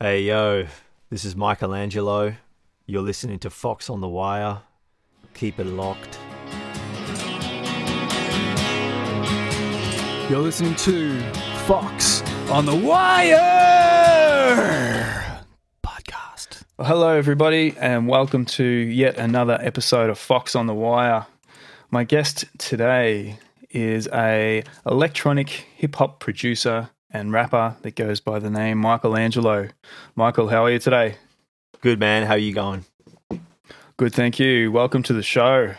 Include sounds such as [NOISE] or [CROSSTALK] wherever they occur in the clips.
Hey yo, this is Michelangelo. You're listening to Fox on the Wire. Keep it locked. You're listening to Fox on the Wire podcast. Well, hello, everybody, and welcome to yet another episode of Fox on the Wire. My guest today is a electronic hip hop producer and rapper that goes by the name Michelangelo. Michael, how are you today? Good man, how are you going? Good, thank you. Welcome to the show.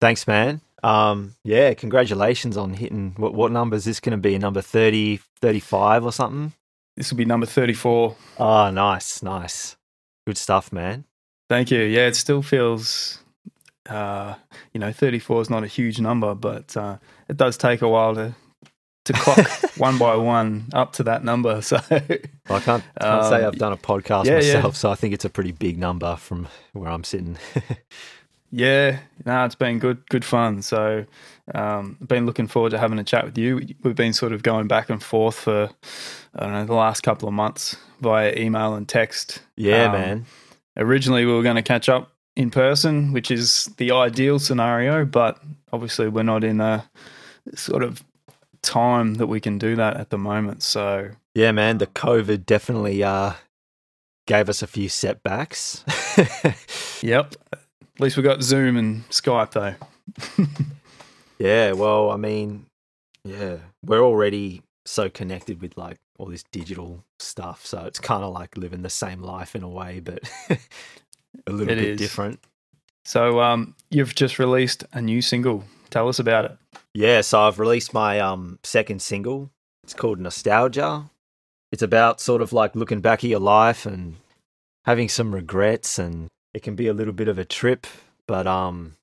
Thanks, man. Um, yeah, congratulations on hitting what what number is this going to be? Number 30, 35 or something? This will be number 34. Oh, nice, nice. Good stuff, man. Thank you. Yeah, it still feels, uh, you know, 34 is not a huge number, but uh, it does take a while to to clock [LAUGHS] one by one up to that number. So Well, I can't, can't say Um, I've done a podcast yeah, yeah. myself, so I think it's a pretty big number from where I'm sitting. [LAUGHS] yeah, no, it's been good, good fun. So um, been looking forward to having a chat with you. We've been sort of going back and forth for I don't know the last couple of months via email and text. yeah, Um, man. Originally, we were going to catch up in person, which is the ideal scenario, but obviously, we're not in a sort of time that we can do that at the moment. So Yeah, man. The COVID definitely uh, gave us a few setbacks. [LAUGHS] Yep. At least we got Zoom and Skype though. [LAUGHS] Yeah, well, I mean, yeah, we're already so connected with like all this digital stuff, so it's kind of like living the same life in a way, but [LAUGHS] a little It bit is. different. So um, you've just released a new single. Tell us about it. Yeah, so I've released my um second single. It's called Nostalgia. It's about sort of like looking back at your life and having some regrets and it can be a little bit of a trip, but um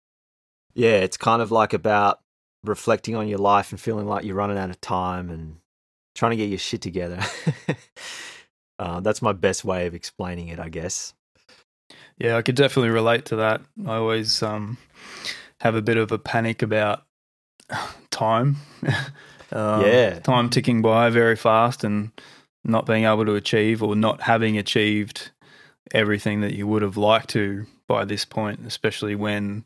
yeah, it's kind of like about reflecting on your life and feeling like you're running out of time and trying to get your shit together. [LAUGHS] uh, that's my best way of explaining it, I guess. Yeah, I could definitely relate to that. I always um, have a bit of a panic about time. um, [LAUGHS] Yeah. Time ticking by very fast and not being able to achieve or not having achieved everything that you would have liked to by this point, especially when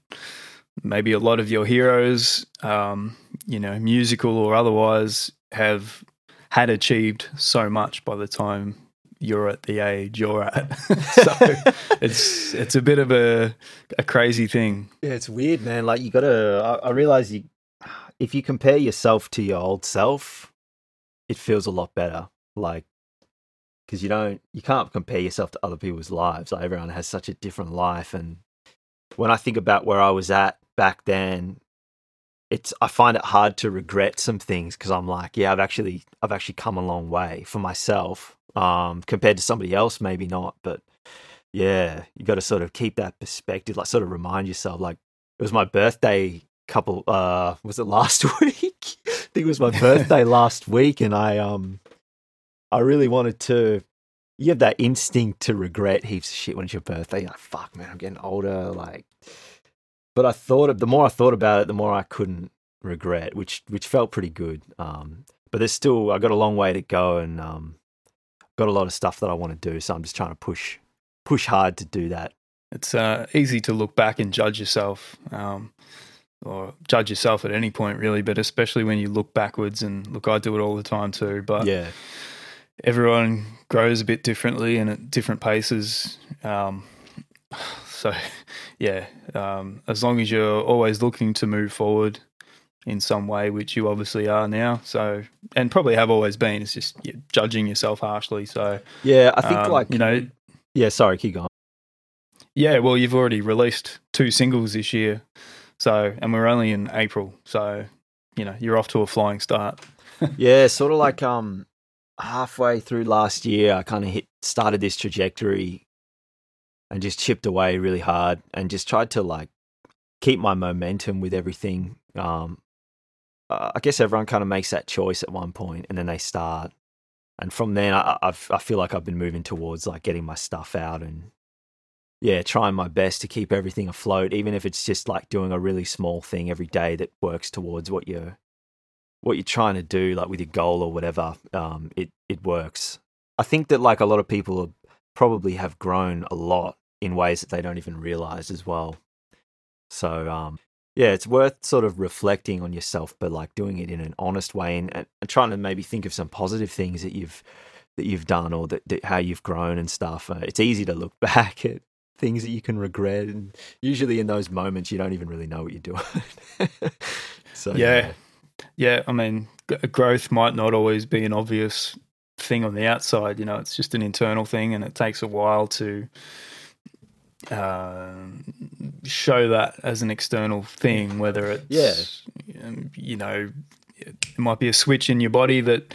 maybe a lot of your heroes, um, you know, musical or otherwise, have had achieved so much by the time you're at the age you're at. [LAUGHS] so [LAUGHS] it's it's a bit of a a crazy thing. Yeah, it's weird, man. Like you gotta. I, I realize you, if you compare yourself to your old self, it feels a lot better. Like, because you don't, you can't compare yourself to other people's lives. Like everyone has such a different life, and when I think about where I was at back then, it's I find it hard to regret some things because I'm like, yeah, I've actually, I've actually come a long way for myself. Um, compared to somebody else, maybe not, but yeah, you got to sort of keep that perspective, like sort of remind yourself, like it was my birthday couple uh was it last [LAUGHS] week? I think it was my birthday last week and I um I really wanted to you have that instinct to regret heaps of shit when it's your birthday. You're like, fuck man, I'm getting older, like but I thought of the more I thought about it, the more I couldn't regret, which which felt pretty good. Um but there's still I got a long way to go and um got a lot of stuff that I want to do, so I'm just trying to push push hard to do that. It's uh, easy to look back and judge yourself, um, or judge yourself at any point really, but especially when you look backwards. And look, I do it all the time too. But yeah. everyone grows a bit differently and at different paces. Um, [SIGHS] so, yeah, um, as long as you're always looking to move forward in some way, which you obviously are now. So, and probably have always been. It's just you're judging yourself harshly. So, Yeah, I think um, like you know, Yeah, sorry, keep going. yeah. Well, you've already released two singles this year. So, and we're only in April. So, you know, you're off to a flying start. [LAUGHS] yeah, sort of like um halfway through last year, I kind of hit started this trajectory and just chipped away really hard and just tried to like keep my momentum with everything. Um, uh, I guess everyone kind of makes that choice at one point and then they start, and from then I, I've I feel like I've been moving towards like getting my stuff out and yeah, trying my best to keep everything afloat, even if it's just like doing a really small thing every day that works towards what you're what you're trying to do, like with your goal or whatever. Um, it it works. I think that like a lot of people probably have grown a lot in ways that they don't even realize as well. So um, yeah, it's worth sort of reflecting on yourself, but like doing it in an honest way and, and, trying to maybe think of some positive things that you've that you've done or that, that how you've grown and stuff. Uh, it's easy to look [LAUGHS] back at things that you can regret, and usually in those moments you don't even really know what you're doing. [LAUGHS] so yeah. yeah, I mean, growth might not always be an obvious thing on the outside. You know, it's just an internal thing, and it takes a while to uh, show that as an external thing. Whether it's Yeah. um, you know, it might be a switch in your body that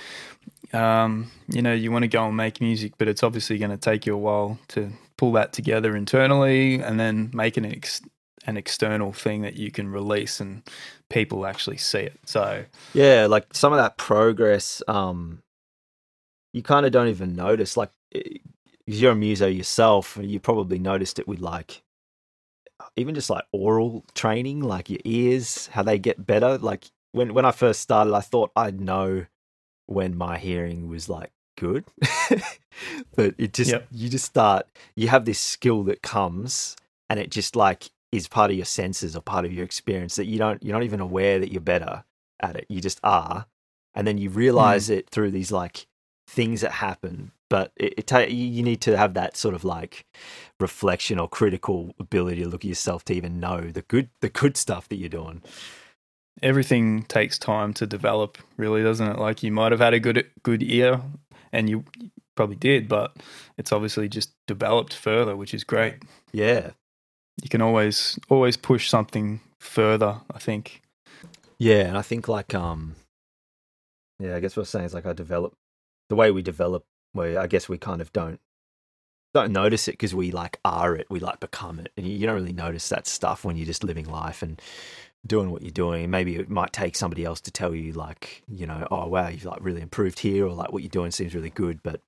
um, you know you want to go and make music, but it's obviously going to take you a while to pull that together internally, and then make an ex- an external thing that you can release and people actually see it. So Yeah, like some of that progress, um, you kind of don't even notice. Like, because you're a muso yourself, you probably noticed it with like, even just like aural training, like your ears, how they get better. Like when when I first started, I thought I'd know when my hearing was like good, [LAUGHS] but it just Yep. you just start. You have this skill that comes, and it just like is part of your senses or part of your experience that you don't you're not even aware that you're better at it. You just are, and then you realize mm. it through these like things that happen. But it, it ta- you you need to have that sort of like reflection or critical ability to look at yourself to even know the good the good stuff that you're doing. everything takes time to develop, really, doesn't it? Like you might have had a good good ear, and you probably did, but it's obviously just developed further, which is great. Yeah, You can always always push something further. I think. yeah, and I think like um, yeah, I guess what I'm saying is like I develop the way we develop. Where I guess we kind of don't don't notice it because we like are it, we like become it, and you you don't really notice that stuff when you're just living life and doing what you're doing. Maybe it might take somebody else to tell you, like, you know, oh wow, you've like really improved here, or like what you're doing seems really good. But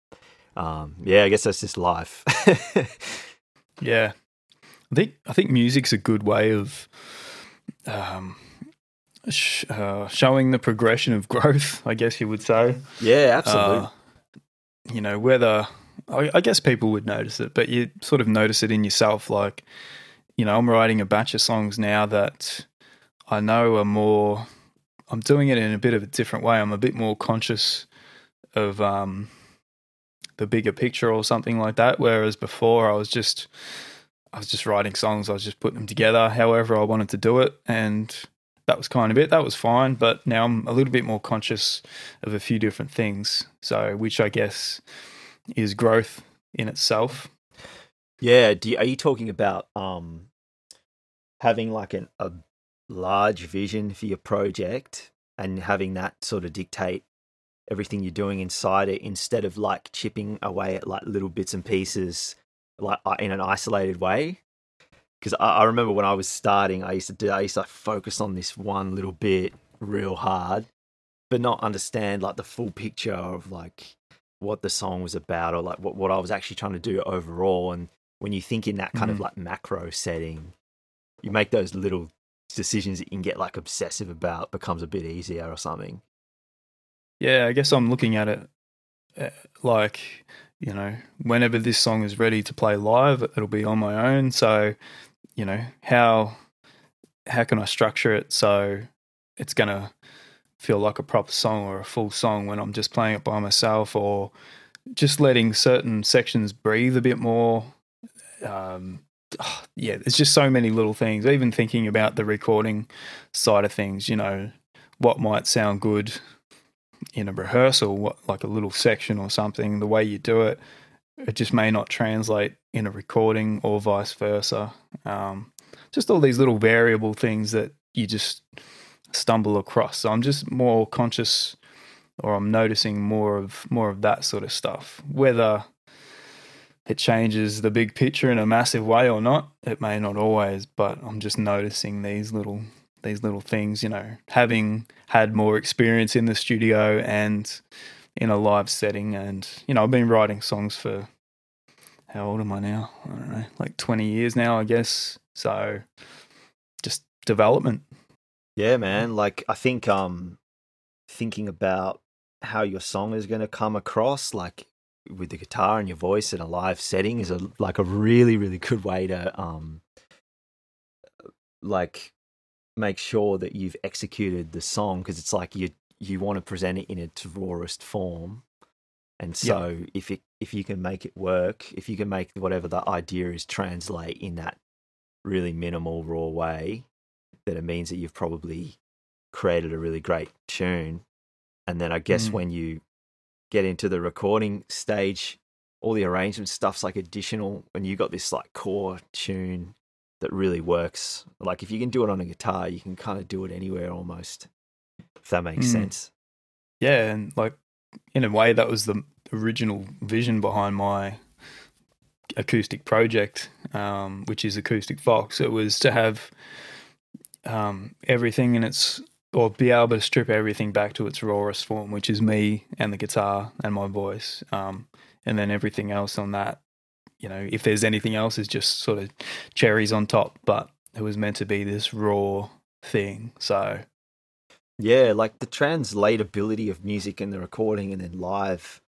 um, yeah, I guess that's just life. [LAUGHS] Yeah, I think I think music's a good way of um, sh- uh, showing the progression of [LAUGHS] growth. I guess you would say. yeah, absolutely. Uh, you know, whether I, I guess people would notice it, but you sort of notice it in yourself. Like, you know, I'm writing a batch of songs now that I know are more. I'm doing it in a bit of a different way. I'm a bit more conscious of um, the bigger picture or something like that. Whereas before, I was just I was just writing songs. I was just putting them together however I wanted to do it, and that was kind of it. That was fine. But now I'm a little bit more conscious of a few different things. So, which I guess is growth in itself. Yeah. You, are you talking about um having like an, a large vision for your project and having that sort of dictate everything you're doing inside it instead of like chipping away at like little bits and pieces like uh, in an isolated way? Because I, I remember when I was starting, I used to do I used to focus on this one little bit real hard, but not understand like the full picture of like what the song was about or like what, what I was actually trying to do overall. And when you think in that kind of Mhm. like macro setting, you make those little decisions that you can get like obsessive about becomes a bit easier or something. Yeah, I guess I'm looking at it uh, like, you know, whenever this song is ready to play live, it'll be on my own. So, you know, how how can I structure it so it's going to feel like a proper song or a full song when I'm just playing it by myself or just letting certain sections breathe a bit more. Um, ah, [SIGHS] yeah, there's just so many little things. Even thinking about the recording side of things, you know, what might sound good in a rehearsal, what like a little section or something, the way you do it, it just may not translate in a recording or vice versa. Um, just all these little variable things that you just stumble across. So I'm just more conscious, or I'm noticing more of more of that sort of stuff. Whether it changes the big picture in a massive way or not, it may not always. But I'm just noticing these little these little things. You know, having had more experience in the studio and in a live setting, and you know, I've been writing songs for how old am I now? I don't know, like 20 years now, I guess. So just development. Yeah, man. Like I think um thinking about how your song is going to come across like with the guitar and your voice in a live setting is a like a really really good way to um like make sure that you've executed the song because it's like you you want to present it in its rawest form and so yeah. if it if you can make it work if you can make whatever the idea is translate in that really minimal raw way then it means that you've probably created a really great tune and then i guess mm. when you get into the recording stage all the arrangement stuff's like additional and you got this like core tune that really works. Like if you can do it on a guitar, you can kind of do it anywhere almost. If that makes mm. sense. Yeah, and like in a way that was the original vision behind my acoustic project, um, which is Acoustic Fox. It was to have um, everything in its or be able to strip everything back to its rawest form, which is me and the guitar and my voice, um, and then everything else on that you know, if there's anything else, is just sort of cherries on top. But it was meant to be this raw thing. So, yeah, like the translatability of music in the recording and then live.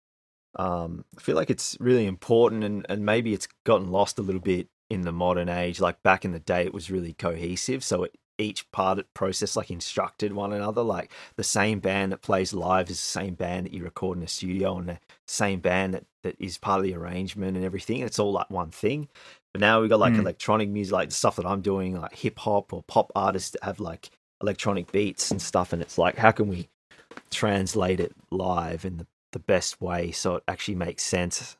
Um, I feel like it's really important, and, and maybe it's gotten lost a little bit in the modern age. Like back in the day, it was really cohesive, so it each part of process like instructed one another. Like the same band that plays live is the same band that you record in a studio, and the same band that, that is part of the arrangement and everything. It's all like one thing. But now we got like mm. electronic music, like the stuff that I'm doing, like hip hop or pop artists that have like electronic beats and stuff. And it's like, how can we translate it live in the, the best way so it actually makes sense?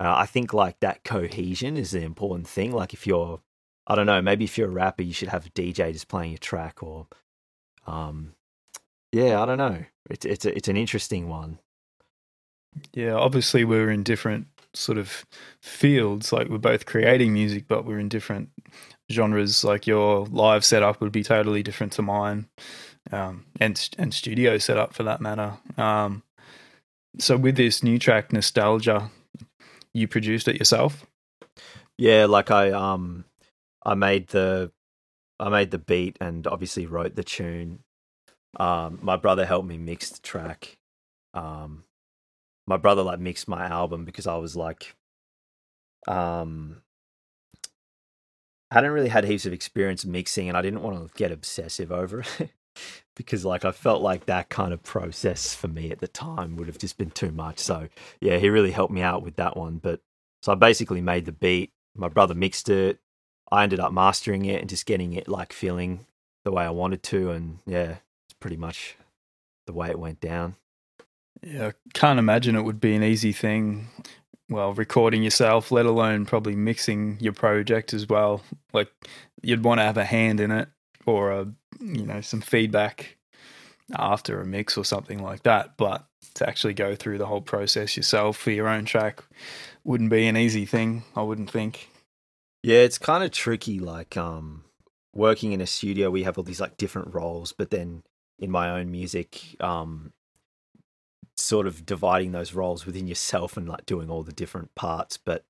Uh, I think like that cohesion is the important thing. Like if you're I don't know, maybe if you're a rapper, you should have a DJ just playing your track, or, um, yeah, I don't know. It's it's a, it's an interesting one. Yeah, obviously we're in different sort of fields. Like we're both creating music, but we're in different genres. Like your live setup would be totally different to mine, um, and and studio setup for that matter. Um, so with this new track, nostalgia, you produced it yourself. Yeah, like I um I made the I made the beat and obviously wrote the tune. Um, my brother helped me mix the track. Um, my brother like mixed my album because I was like, um, I hadn't really had heaps of experience mixing, and I didn't want to get obsessive over it [LAUGHS] because like I felt like that kind of process for me at the time would have just been too much. So yeah, he really helped me out with that one. But so I basically made the beat. My brother mixed it. I ended up mastering it and just getting it like feeling the way I wanted to, and yeah, it's pretty much the way it went down. Yeah, I can't imagine it would be an easy thing. Well, recording yourself, let alone probably mixing your project as well. Like you'd want to have a hand in it, or a you know some feedback after a mix or something like that. But to actually go through the whole process yourself for your own track wouldn't be an easy thing. I wouldn't think. Yeah, it's kind of tricky. Like, um, working in a studio, we have all these like different roles, but then in my own music, um, sort of dividing those roles within yourself and like doing all the different parts. But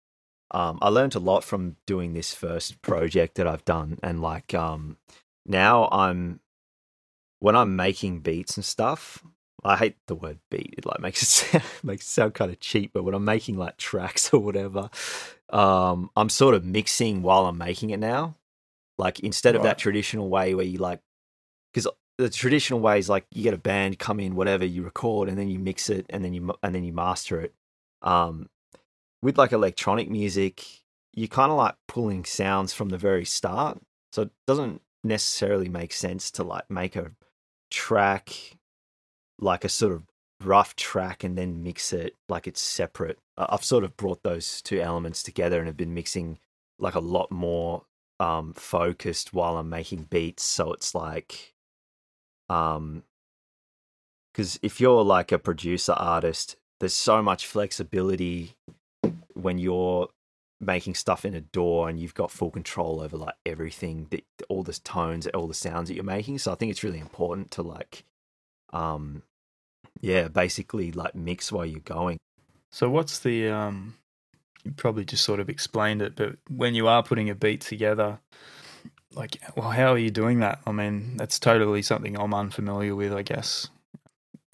um, I learned a lot from doing this first project that I've done, and like um, now I'm when I'm making beats and stuff. I hate the word beat. It like makes it [LAUGHS] sound, makes it sound kind of cheap, but when I'm making like tracks or whatever, um, I'm sort of mixing while I'm making it now. Like instead of that traditional way where you like, because the traditional way is like you get a band come in, whatever you record, and then you mix it, and then you and then you master it. Um, with like electronic music, you kind of like pulling sounds from the very start, so it doesn't necessarily make sense to like make a track like a sort of rough track and then mix it like it's separate. I've sort of brought those two elements together and have been mixing like a lot more um focused while I'm making beats so it's like um cuz if you're like a producer artist there's so much flexibility when you're making stuff in a DAW and you've got full control over like everything that all the tones all the sounds that you're making so I think it's really important to like um yeah, basically like mix while you're going. So what's the um you probably just sort of explained it, but when you are putting a beat together, like well, how are you doing that? I mean, that's totally something I'm unfamiliar with, I guess.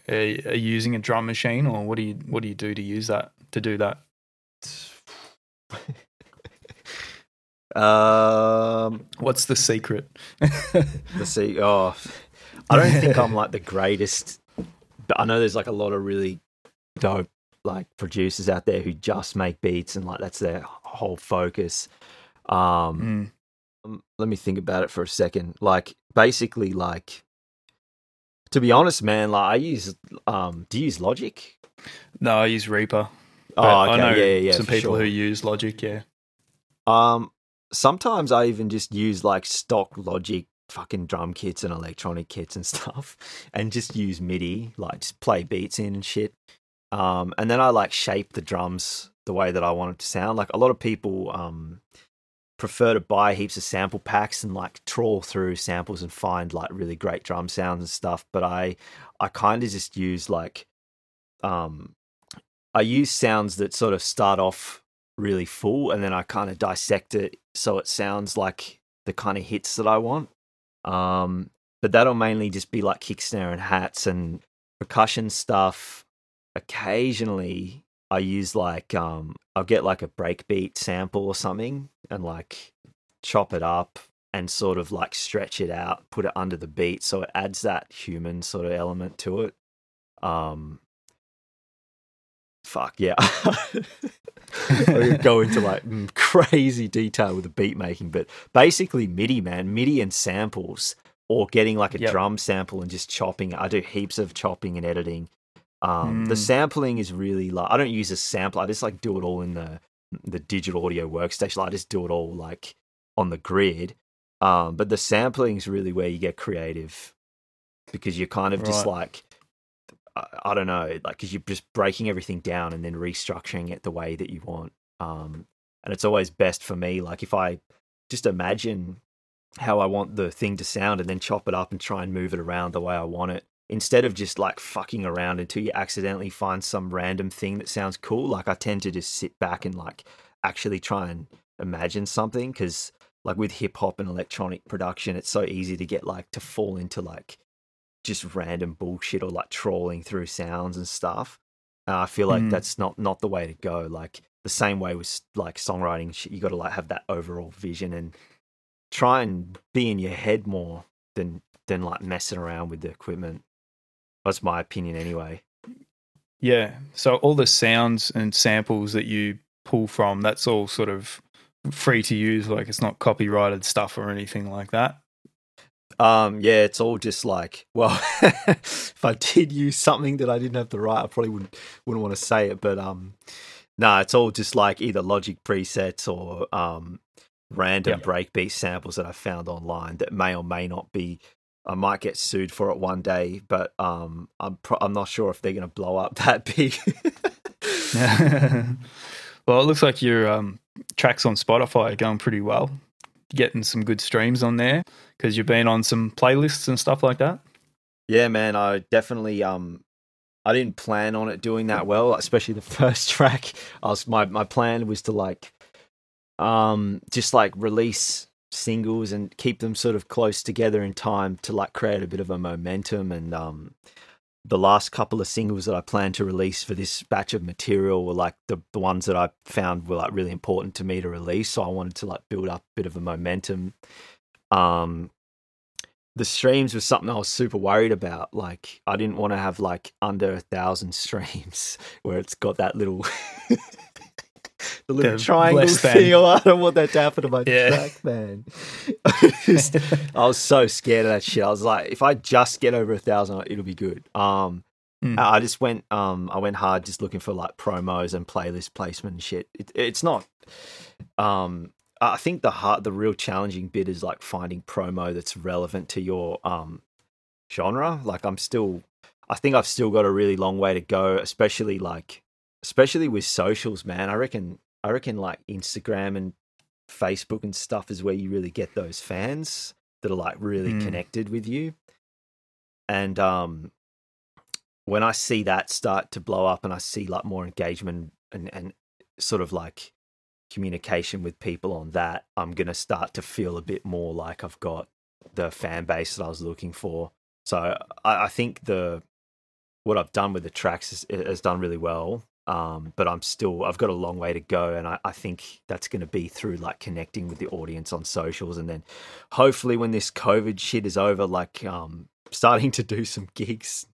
Are, are you using a drum machine or what do you what do you do to use that? to do that? [LAUGHS] um, What's the secret? the see. Oh, I don't think I'm like the greatest, but I know there's like a lot of really dope like producers out there who just make beats and like that's their whole focus. Um, Mm. um, let me think about it for a second. Like basically, like to be honest, man, like I use um, do you use Logic? No, I use Reaper. Oh, okay, I know yeah, yeah, yeah, some people sure. who use Logic. Yeah. Um, sometimes I even just use like stock Logic fucking drum kits and electronic kits and [LAUGHS] stuff, and just use MIDI, like just play beats in and shit. Um, and then I like shape the drums the way that I want it to sound. Like a lot of people um prefer to buy heaps of sample packs and like trawl through samples and find like really great drum sounds and stuff. But I I kind of just use like um I use sounds that sort of start off really full and then I kind of dissect it so it sounds like the kind of hits that I want. Um, but that'll mainly just be like kick snare and hats and percussion stuff. Occasionally I use like um I'll get like a breakbeat sample or something and like chop it up and sort of like stretch it out, put it under the beat so it adds that human sort of element to it. Um fuck yeah. [LAUGHS] I go into like mm, [LAUGHS] crazy detail with the beat making, but basically MIDI, man, MIDI and samples, or getting like a Yep. drum sample and just chopping. I do heaps of chopping and editing. Um, The Mm. sampling is really like I don't use a sample. I just like do it all in the the digital audio workstation. I just do it all like on the grid. Um, but the sampling is really where you get creative because you're kind of just like I, I don't know, like because you're just breaking everything down and then restructuring it the way that you want. Um, and it's always best for me, like if I just imagine how I want the thing to sound and then chop it up and try and move it around the way I want it. Instead of just like fucking around until you accidentally find some random thing that sounds cool, like I tend to just sit back and like actually try and imagine something because like with hip hop and electronic production, it's so easy to get like to fall into like just random bullshit or like trawling through sounds and stuff. And I feel like Mm. that's not not the way to go. Like the same way with like songwriting, you got to like have that overall vision and try and be in your head more than than like messing around with the equipment. That's my opinion, anyway. Yeah. So all the sounds and samples that you pull from, that's all sort of free to use. Like it's not copyrighted stuff or anything like that. Um, yeah, it's all just like, well, [LAUGHS] if I did use something that I didn't have the right, I probably wouldn't wouldn't want to say it, but um, no, it's all just like either Logic presets or um, random Yep. breakbeat samples that I found online that may or may not be. I might get sued for it one day, but um, I'm pro- I'm not sure if they're going to blow up [LAUGHS] that big. [LAUGHS] well, it looks like your um, tracks on Spotify are going pretty well. Getting some good streams on there because you've been on some playlists and stuff like that. Yeah, man, I definitely um I didn't plan on it doing that well, especially the [LAUGHS] first track. I was my my plan was to like um just like release singles and keep them sort of close together in time to like create a bit of a momentum and um the last couple of singles that I planned to release for this batch of material were like the, the ones that I found were like really important to me to release. So I wanted to like build up a bit of a momentum. Um the streams was something I was super worried about. Like, I didn't want to have like under a thousand [LAUGHS] streams where it's got that little, [LAUGHS] the little The triangle thing. [LAUGHS] I don't want that to happen to my Yeah. track, man. I [LAUGHS] just- I was so scared of that shit. I was like, if I just get over a thousand, it'll be good. Um. I I just went, um, I went hard just looking for like promos and playlist placement and shit. It, it's not, um, I think the hard, the real challenging bit is like finding promo that's relevant to your um genre. Like I'm still, I think I've still got a really long way to go, especially like, especially with socials, man. I reckon, I reckon like Instagram and Facebook and stuff is where you really get those fans that are like really Mm. connected with you. And um, when I see that start to blow up, and I see like more engagement and and sort of like communication with people on that, I'm gonna start to feel a bit more like I've got the fan base that I was looking for. So I, I think the what I've done with the tracks is, has done really well. Um, but I'm still, I've got a long way to go. And I, I think that's going to be through like connecting with the audience on socials. And then hopefully when this COVID shit is over, like um, starting [LAUGHS] to do some gigs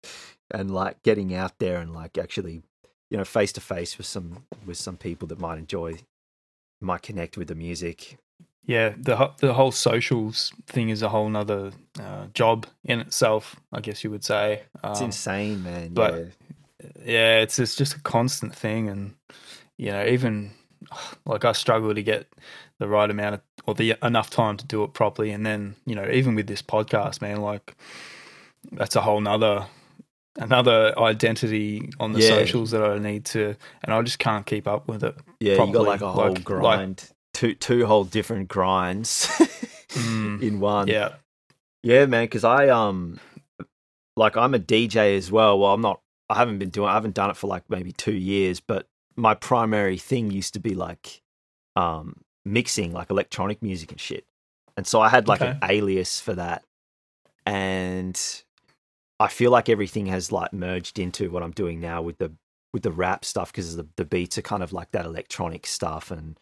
and like getting out there and like actually, you know, face to face with some, with some people that might enjoy, might connect with the music. Yeah, the the whole socials thing is a whole nother uh, job in itself, I guess you would say. It's Um, insane, man. but- yeah. Yeah, it's it's just a constant thing, and you know, even [SIGHS] like I struggle to get the right amount of or the enough time to do it properly, and then you know, even with this podcast, man, like that's a whole nother another identity on the Yeah. socials that I need to, and I just can't keep up with it. Yeah, you got like a whole like- like- grind, two two whole different grinds [LAUGHS] Mm, in one. yeah, yeah, man. Because I um, like I'm a DJ as well. Well, I'm not. I haven't been doing. I haven't done it for like maybe two years. But my primary thing used to be like, um, mixing like electronic music and shit. And so I had like an alias for that, and I feel like everything has like merged into what I'm doing now with the with the rap stuff because the the beats are kind of like that electronic stuff and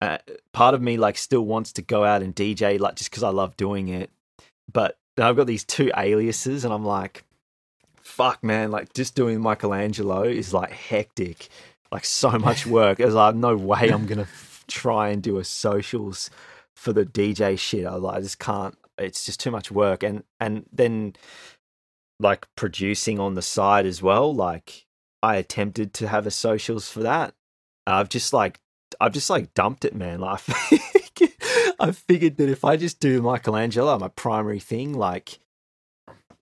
uh, part of me like still wants to go out and DJ like just because I love doing it, but I've got these two aliases and I'm like, fuck man, like just doing Michelangelo is like hectic, like so much [LAUGHS] work. There's like no way I'm gonna f- try and do a socials for the DJ shit. I like I just can't. It's just too much work and and then like producing on the side as well. Like I attempted to have a socials for that. I've just like I've just like dumped it, man. Like [LAUGHS] I figured that if I just do Michelangelo, my primary thing, like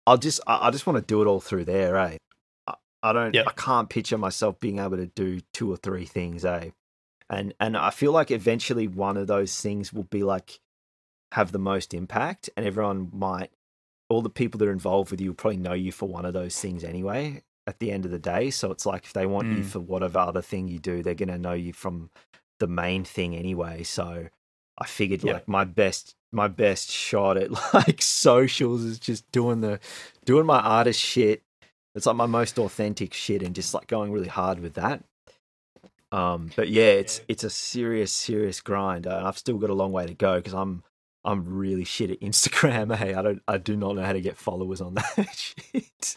I'll just I, I just want to do it all through there, eh? I, I don't Yeah. I can't picture myself being able to do two or three things, eh? And and I feel like eventually one of those things will be like have the most impact and everyone might all the people that are involved with you will probably know you for one of those things anyway at the end of the day. So it's like if they want you Mm. for whatever other thing you do, they're gonna know you from the main thing anyway. So I figured Yeah. like my best my best shot at [LAUGHS] like socials is just doing the doing my artist shit. It's like my most authentic shit and just like going really hard with that. Um, but yeah, it's it's a serious, serious grind, uh, and I've still got a long way to go because I'm I'm really shit at [LAUGHS] Instagram. Hey, I don't I do not know how to get followers on [LAUGHS] that shit.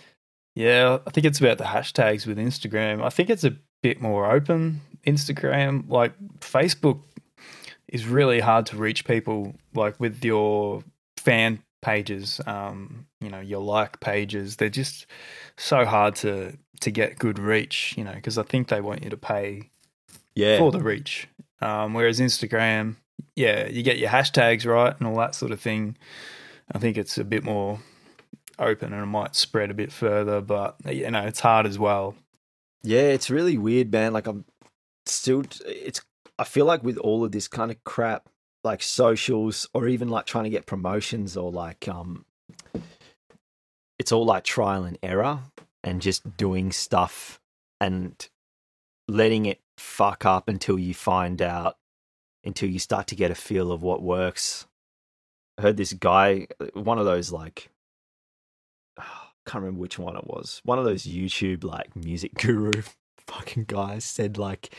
Yeah, I think it's about the hashtags with Instagram. I think it's a bit more open. Instagram, like Facebook, is really hard to reach people. Like with your fan pages, um, you know, your like pages, they're just so hard to to get good reach. You know, because I think they want you to pay Yeah, for the reach. Um, whereas Instagram, yeah, you get your hashtags right and all that sort of thing. I think it's a bit more open and it might spread a bit further, but you know, it's hard as well. Yeah, it's really weird, man. Like I'm still it's I feel like with all of this kind of crap, like socials or even like trying to get promotions or like um it's all like trial and error and just doing stuff and letting it fuck up until you find out until you start to get a feel of what works. I heard this guy one of those like I [SIGHS] can't remember which one it was. One of those YouTube like music [LAUGHS] guru fucking guys said like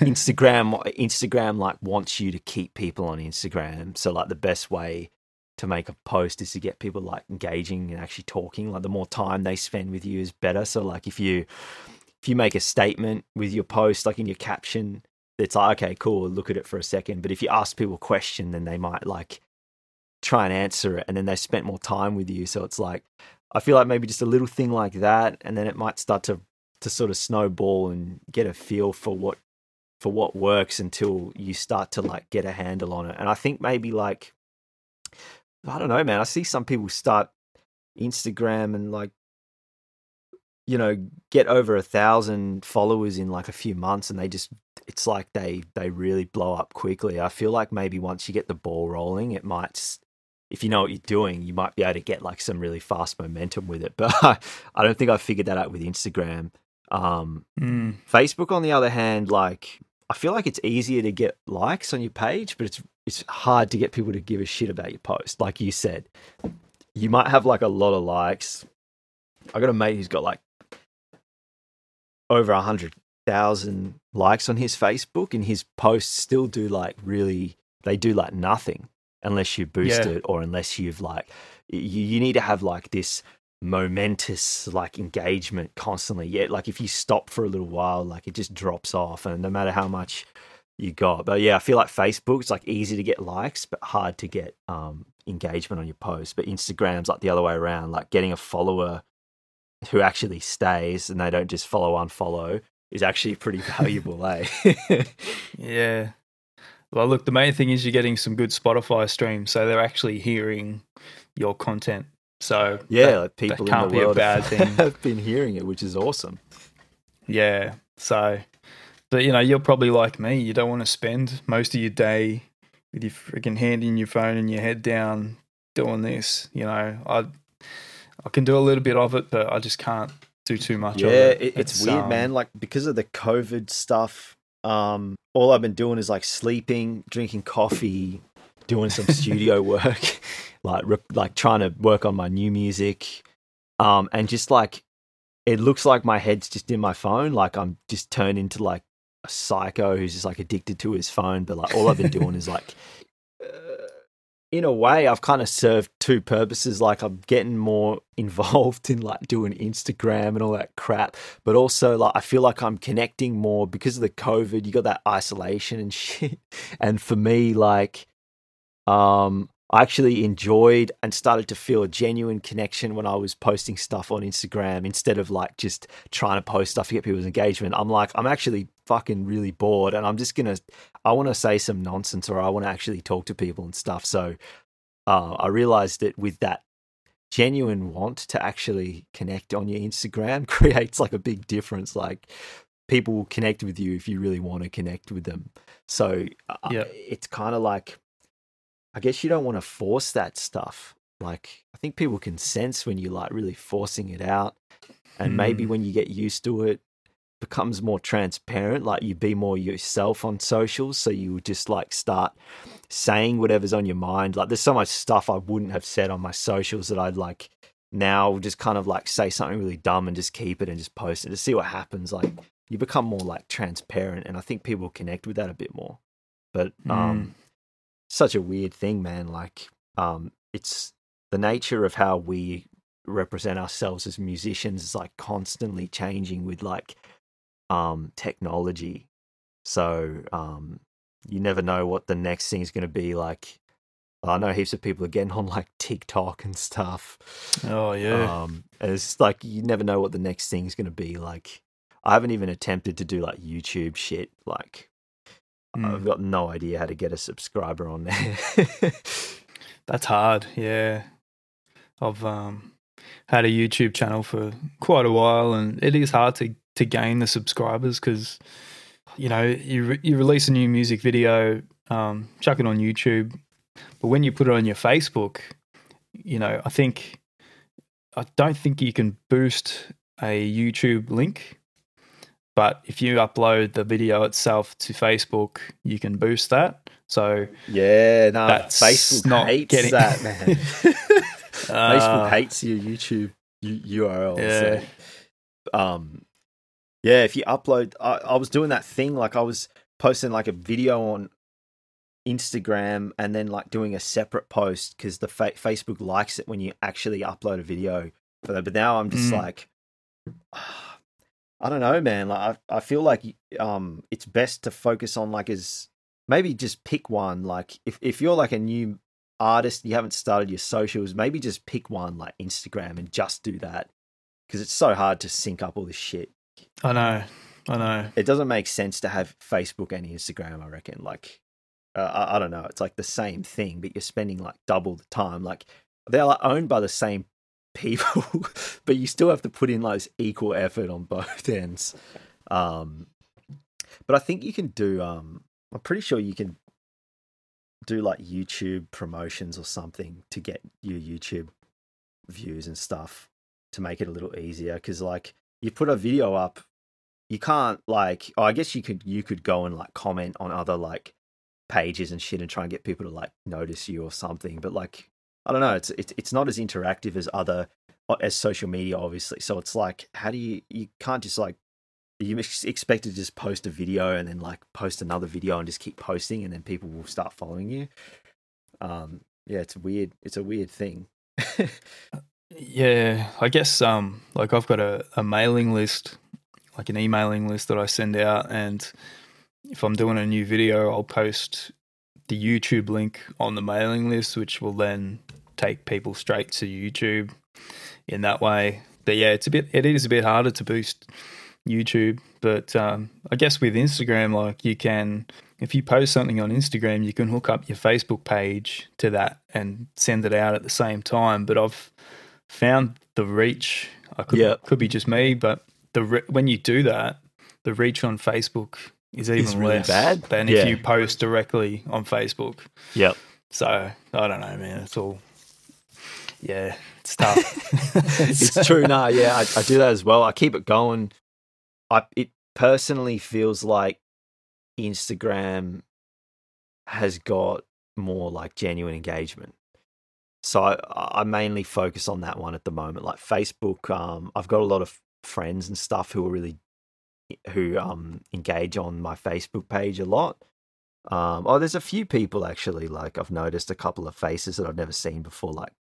Instagram Instagram like wants you to keep people on Instagram. So like the best way to make a post is to get people like engaging and actually talking. Like the more time they spend with you is better. So like if you if you make a statement with your post, like in your caption, it's like, okay, cool, look at it for a second. But if you ask people a question, then they might like try and answer it and then they spent more time with you. So it's like I feel like maybe just a little thing like that, and then it might start to to sort of snowball and get a feel for what for what works until you start to like get a handle on it. And I think maybe like I don't know, man. I see some people start Instagram and like you know get over a thousand followers in like a few months, and they just it's like they they really blow up quickly. I feel like maybe once you get the ball rolling, it might if you know what you're doing, you might be able to get like some really fast momentum with it. [LAUGHS] But I don't think I figured that out with Instagram. Um, Mm. Facebook, on the other hand, like I feel like it's easier to get likes on your page, but it's it's hard to get people to give a shit about your post. Like you said, you might have like a lot of likes. I got a mate who's got like over a hundred thousand likes on his Facebook, and his posts still do like really. They do like nothing unless you boost Yeah. it or unless you've like you, you need to have like this momentous like engagement constantly. Yeah, like if you stop for a little while, like it just drops off, and no matter how much you got. But yeah, I feel like Facebook it's like easy to get likes, but hard to get um engagement on your post. But Instagram's like the other way around, like getting a follower who actually stays and they don't just follow unfollow is actually pretty valuable, eh? [LAUGHS] Yeah. Well, look, the main thing is you're getting some good Spotify streams, so they're actually hearing your content. So yeah, that- like people can't in be the a world bad have, thing. have been hearing it, which is awesome. yeah. So, but you know, you're probably like me. You don't want to spend most of your day with your freaking hand in your phone and your head down doing this. You know, I I can do a little bit of it, but I just can't do too much yeah, of it. it, it's, weird, um, man. Like because of the COVID stuff, um, all I've been doing is like sleeping, drinking coffee, doing some studio [LAUGHS] work, like re- like trying to work on my new music, um, and just like it looks like my head's just in my phone. Like I'm just turned into like a psycho who's just like addicted to his phone. But like all I've been doing is like. Uh, in a way, I've kind of served two purposes. Like I'm getting more [LAUGHS] involved in like doing Instagram and all that crap, but also like I feel like I'm connecting more because of the COVID. You got that isolation and [LAUGHS] shit. And for me, like, um, I actually enjoyed and started to feel a genuine connection when I was posting stuff on Instagram instead of like just trying to post stuff to get people's engagement. I'm like, I'm actually fucking really bored and I'm just gonna, I want to say some nonsense or I want to actually talk to people and stuff. So uh, I realized that with that genuine want to actually connect on your Instagram [LAUGHS] creates like a big difference. Like people will connect with you if you really want to connect with them. So uh, Yeah. it's kind of like, I guess you don't want to force that stuff. Like I think people can sense when you like really forcing it out, and maybe Hmm. when you get used to it, becomes more transparent. Like you be more yourself on socials, so you just like start saying whatever's on your mind. Like there's so much stuff I wouldn't have said on my socials that I'd like now just kind of like say something really dumb and just keep it and just post it to see what happens. Like you become more like transparent, and I think people connect with that a bit more. But um, such a weird thing, man. Like um, it's the nature of how we represent ourselves as musicians is like constantly changing with like um technology so um you never know what the next thing is going to be like i know heaps of people are getting [LAUGHS] on like tiktok and stuff Oh yeah. um and it's like you never know what the next thing is going to be like i haven't even attempted to do like youtube shit like Mm. i've got no idea how to get a subscriber on there [LAUGHS] That's hard. Yeah. I've um, had a YouTube channel for quite a while, and it is hard to, to gain the subscribers because, you know, you, re- you release a new music video, um, chuck it on YouTube, but when you put it on your Facebook, you know, I think, I don't think you can boost a YouTube link. But if you upload the video itself to Facebook, you can boost that. So Yeah, no, That's Facebook not hates getting- that, [LAUGHS] man. Facebook Uh, hates your YouTube U- URL. Yeah. So, um, yeah, if you upload, I, I was doing that thing like I was posting like a video on Instagram and then like doing a separate post because the fa- Facebook likes it when you actually upload a video for. But now I'm just Mm. like, [SIGHS] I don't know, man. Like I, I feel like um, it's best to focus on like as maybe just pick one. Like if if you're like a new artist, you haven't started your socials, maybe just pick one like Instagram and just do that because it's so hard to sync up all this shit. I know, I know. It doesn't make sense to have Facebook and Instagram. I reckon. Like uh, I, I don't know. It's like the same thing, but you're spending like double the time. Like they're like owned by the same people, [LAUGHS] but you still have to put in like this equal effort on both [LAUGHS] ends. Um, but I think you can do. Um, I'm pretty sure you can do like YouTube promotions or something to get your YouTube views and stuff to make it a little easier. Because like you put a video up, you can't like. Oh, I guess you could. You could go and like comment on other like pages and shit and try and get people to like notice you or something. But like I don't know, it's it's it's not as interactive as other as social media, obviously. So it's like, how do you you can't just like you expect to just post a video and then like post another video and just keep posting and then people will start following you. Um, yeah, it's weird. It's a weird thing. [LAUGHS] Yeah, I guess um like I've got a, a mailing list, like an emailing list that I send out and if I'm doing a new video, I'll post the YouTube link on the mailing list, which will then take people straight to YouTube in that way. But yeah, it's a bit it is a bit harder to boost YouTube, but um, I guess with Instagram, like you can, if you post something on Instagram, you can hook up your Facebook page to that and send it out at the same time. But I've found the reach. I could Yeah. could be just me, but the re- when you do that, the reach on Facebook is even really less bad? than Yeah. if you post directly on Facebook. Yep. So I don't know, man. It's all yeah, it's tough. [LAUGHS] it's true. No, yeah, I, I do that as well. I keep it going. I it personally feels like Instagram has got more like genuine engagement. So I, I mainly focus on that one at the moment. Like Facebook, um, I've got a lot of friends and stuff who are really who um engage on my Facebook page a lot. Um, oh, there's a few people actually. Like I've noticed a couple of faces that I've never seen before, like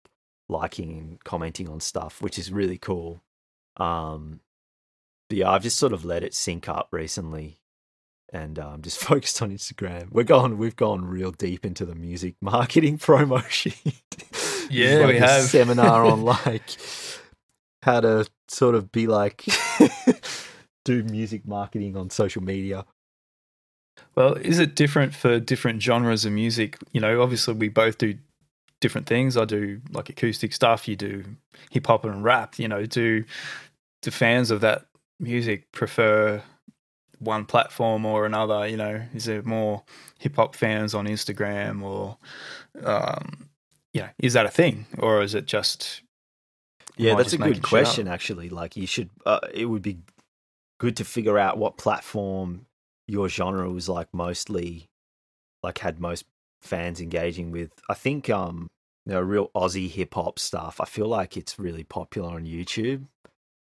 liking and commenting on stuff, which is really cool. Um, but yeah, I've just sort of let it sync up recently, and um, just [LAUGHS] focused on Instagram. We're going, we've gone real deep into the music marketing [LAUGHS] promo is Yeah, like we a have. seminar on [LAUGHS] like how to sort of be like do music marketing on social media. Well, is it different for different genres of music? You know, obviously we both do different things. I do like acoustic stuff. You do hip hop and rap. You know, do do fans of that music prefer one platform or another? You know, is there more hip hop fans on Instagram or, um, you know, is that a thing or is it just? Yeah, that's a just making good question. Actually, like you should. Uh, it would be good to figure out what platform your genre was like mostly, like had most fans engaging with. I think um, you know, real Aussie hip hop stuff. I feel like it's really popular on YouTube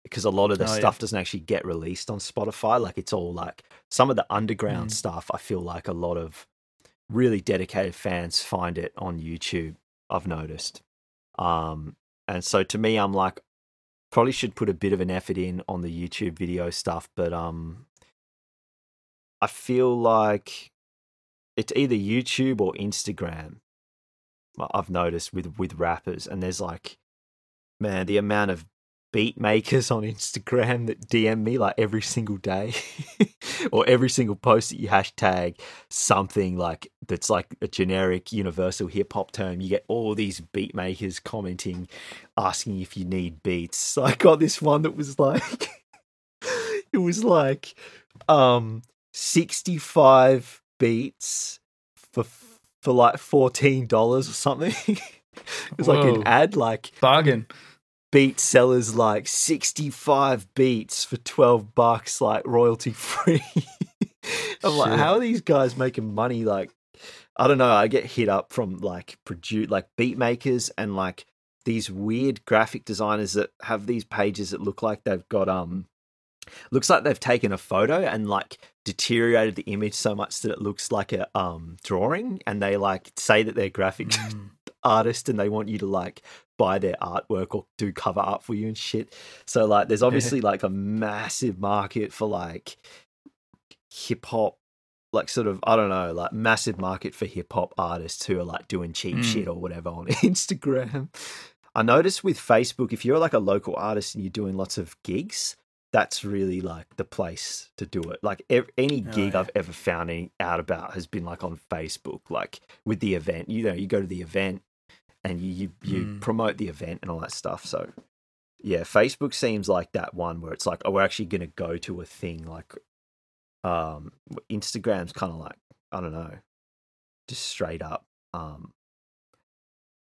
because a lot of the Oh, yeah. stuff doesn't actually get released on Spotify. Like it's all like some of the underground Mm. stuff. I feel like a lot of really dedicated fans find it on YouTube. I've noticed. Um, and so to me, I'm like, probably should put a bit of an effort in on the YouTube video stuff, but um, I feel like it's either YouTube or Instagram. I've noticed with with rappers, and there's like, man, the amount of beat makers [LAUGHS] on Instagram that DM me like every single day, [LAUGHS] or every single post that you hashtag something like that's like a generic universal hip hop term. You get all these beat makers commenting, asking if you need beats. [LAUGHS] I got this one that was like, it was like, um, sixty five beats for for like fourteen dollars or something. [LAUGHS] it was like an ad, like Bargain. beat sellers like 65 beats for 12 bucks like royalty [LAUGHS] free i'm like how are these guys making money like i don't know i get hit up from like produce like beat makers and like these weird graphic designers that have these pages that look like they've got um looks like they've taken a photo and like deteriorated the image so much that it looks like a um drawing and they like say that they're graphic [LAUGHS] Mm. artist and they want you to like buy their artwork or do cover art for you and shit. So like there's [LAUGHS] obviously like a massive market for like hip hop like sort of I don't know, like massive market for hip hop artists who are like doing cheap Mm. shit or whatever on [LAUGHS] Instagram. I noticed with Facebook if you're like a local artist and you're doing lots of gigs, that's really like the place to do it. Like ev- any Oh, gig yeah. I've ever found any out about has been like on Facebook, like with the event. You know, you go to the event and you you, you Mm. promote the event and all that stuff. So yeah, Facebook seems like that one where it's like, oh, we're actually going to go to a thing. Like, um, Instagram's kind of like I don't know, just straight up um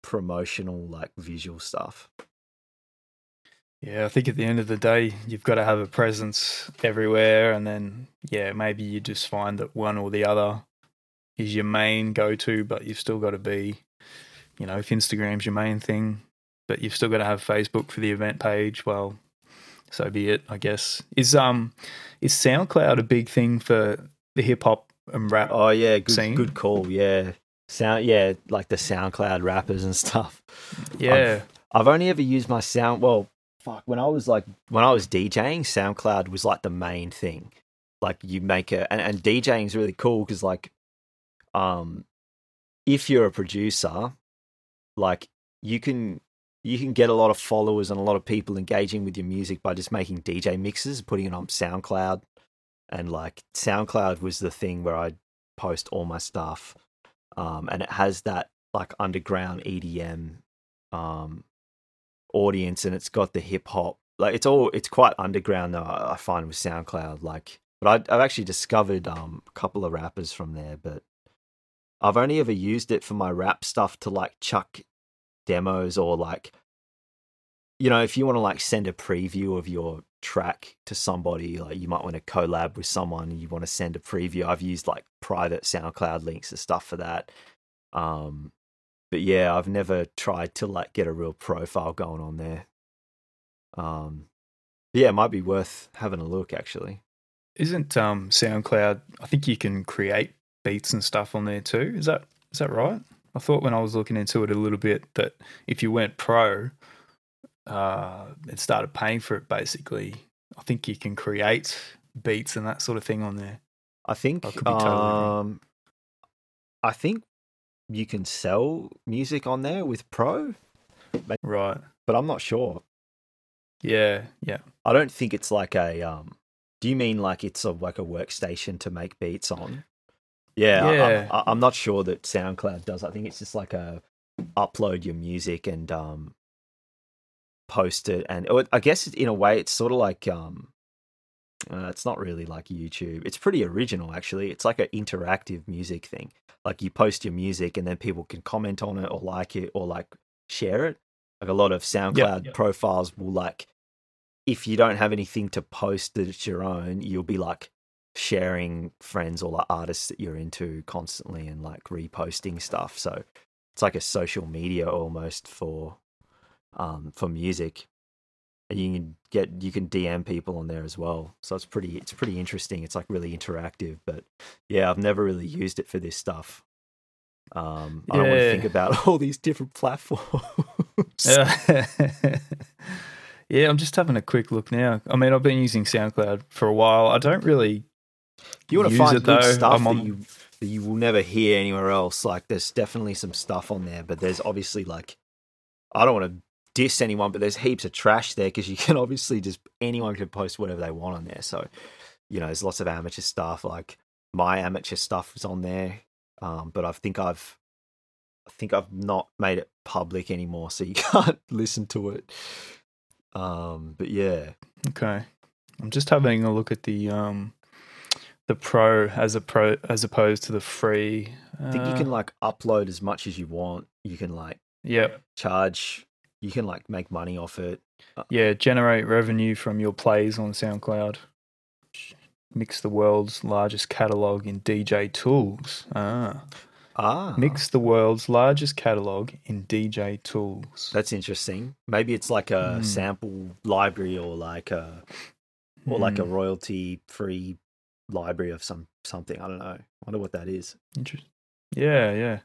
promotional like visual stuff. Yeah, I think at the end of the day, you've got to have a presence everywhere. And then, yeah, maybe you just find that one or the other is your main go to, but you've still got to be, you know, if Instagram's your main thing, but you've still got to have Facebook for the event page, well, so be it. I guess is um is SoundCloud a big thing for the hip hop and rap? Oh yeah, good Scene? good call. Yeah, sound. Yeah, like the SoundCloud rappers and [LAUGHS] stuff. yeah, I've only ever used my sound. Well, fuck. When I was like when I was DJing, SoundCloud was like the main thing. Like you make a and, and DJing is really cool because like, um, if you're a producer, like you can you can get a lot of followers and a lot of people engaging with your music by just making DJ mixes, putting it on SoundCloud, and like SoundCloud was the thing where I post all my stuff, um, and it has that like underground EDM um audience and it's got the hip hop like it's all it's quite underground though I find with SoundCloud like but I, I've actually discovered um a couple of rappers from there but I've only ever used it for my rap stuff to like chuck demos or like you know if you want to like send a preview of your track to somebody like you might want to collab with someone you want to send a preview. I've used like private SoundCloud links and stuff for that. Um but yeah, I've never tried to like get a real profile going on there. Um, yeah, it might be worth having a look actually. isn't um SoundCloud? I think you can create beats and stuff on there too. Is that is that right? I thought when I was looking into it a little bit that if you went pro, uh, and started paying for it, basically, I think you can create beats and that sort of thing on there. I think. I could be totally wrong. um, I think you can sell music on there with Pro, Right. but I'm not sure. Yeah. Yeah. I don't think it's like a. Um, do you mean like it's a like a workstation to make beats on? Yeah, Yeah. I, I'm not sure that SoundCloud does. I think it's just like a upload your music and um, post it, and I guess in a way it's sort of like um, uh, it's not really like YouTube. It's pretty original actually. It's like an interactive music thing. Like you post your music and then people can comment on it or like it or like share it. Like a lot of SoundCloud Yep. profiles will like if you don't have anything to post that's your own, you'll be like sharing friends or like artists that you're into constantly and like reposting stuff. So it's like a social media almost for um for music. And you can get you can DM people on there as well. So it's pretty it's pretty interesting. It's like really interactive. But yeah, I've never really used it for this stuff. Um I don't want to think about [LAUGHS] all these different platforms. Yeah. [LAUGHS] yeah, I'm just having a quick look now. I mean, I've been using SoundCloud for a while. I don't really. you want to find it, good though. stuff I'm that you that you will never hear anywhere else. Like there's definitely some stuff on there, but there's obviously like I don't want to diss anyone, but there's heaps of trash there because you [LAUGHS] can obviously just anyone can post whatever they want on there. So you know, there's lots of amateur stuff. Like my amateur stuff is on there, um, but I think I've I think I've not made it public anymore, so [LAUGHS] you can't listen to it. Um, but yeah, Okay, I'm just having a look at the um, the pro as a pro as opposed to the free. I think you Uh, can like upload as much as you want. You can like yeah charge you can like make money off it Yeah, generate revenue from your plays on SoundCloud. Mix the world's largest catalog in DJ tools. Ah. ah Mix the world's largest catalog in DJ tools. that's interesting maybe it's like a Hmm. sample library or like a or like a Hmm, royalty free library of some something i don't know i wonder what that is Interesting. Yeah, yeah.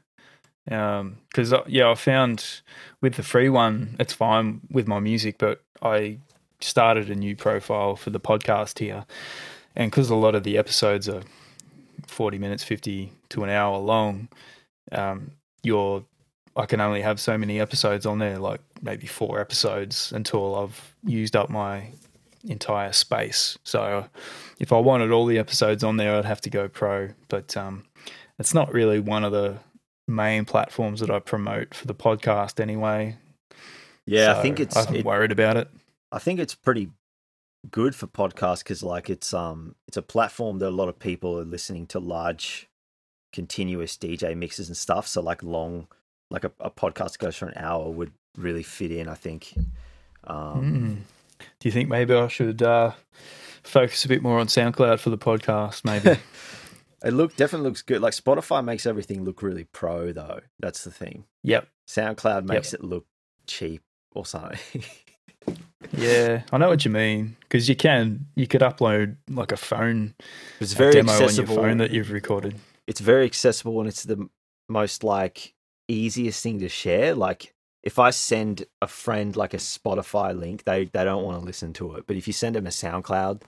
Um, because yeah, I found with the free one, it's fine with my music, but I started a new profile for the podcast here, and because a lot of the episodes are forty minutes, fifty to an hour long, um, you're I can only have so many episodes on there, like maybe four episodes until I've used up my entire space. So if I wanted all the episodes on there, I'd have to go pro. But um, it's not really one of the main platforms that I promote for the podcast anyway. yeah i think it's I haven't it, worried about it. i think it's pretty good for podcasts because like it's um it's a platform that a lot of people are listening to large continuous dj mixes and stuff so like long like a, a podcast goes for an hour would really fit in i think um Mm. Do you think maybe I should uh, focus a bit more on SoundCloud for the podcast? Maybe. [LAUGHS] It look definitely looks good. Like Spotify makes everything look really pro, though. That's the thing. yep. SoundCloud makes it look cheap or something. [LAUGHS] Yeah, I know what you mean because you can you could upload like a phone It's very demo accessible. on your phone that you've recorded. it's very accessible and it's the most like easiest thing to share like if i send a friend like a spotify link they they don't want to listen to it but if you send them a soundcloud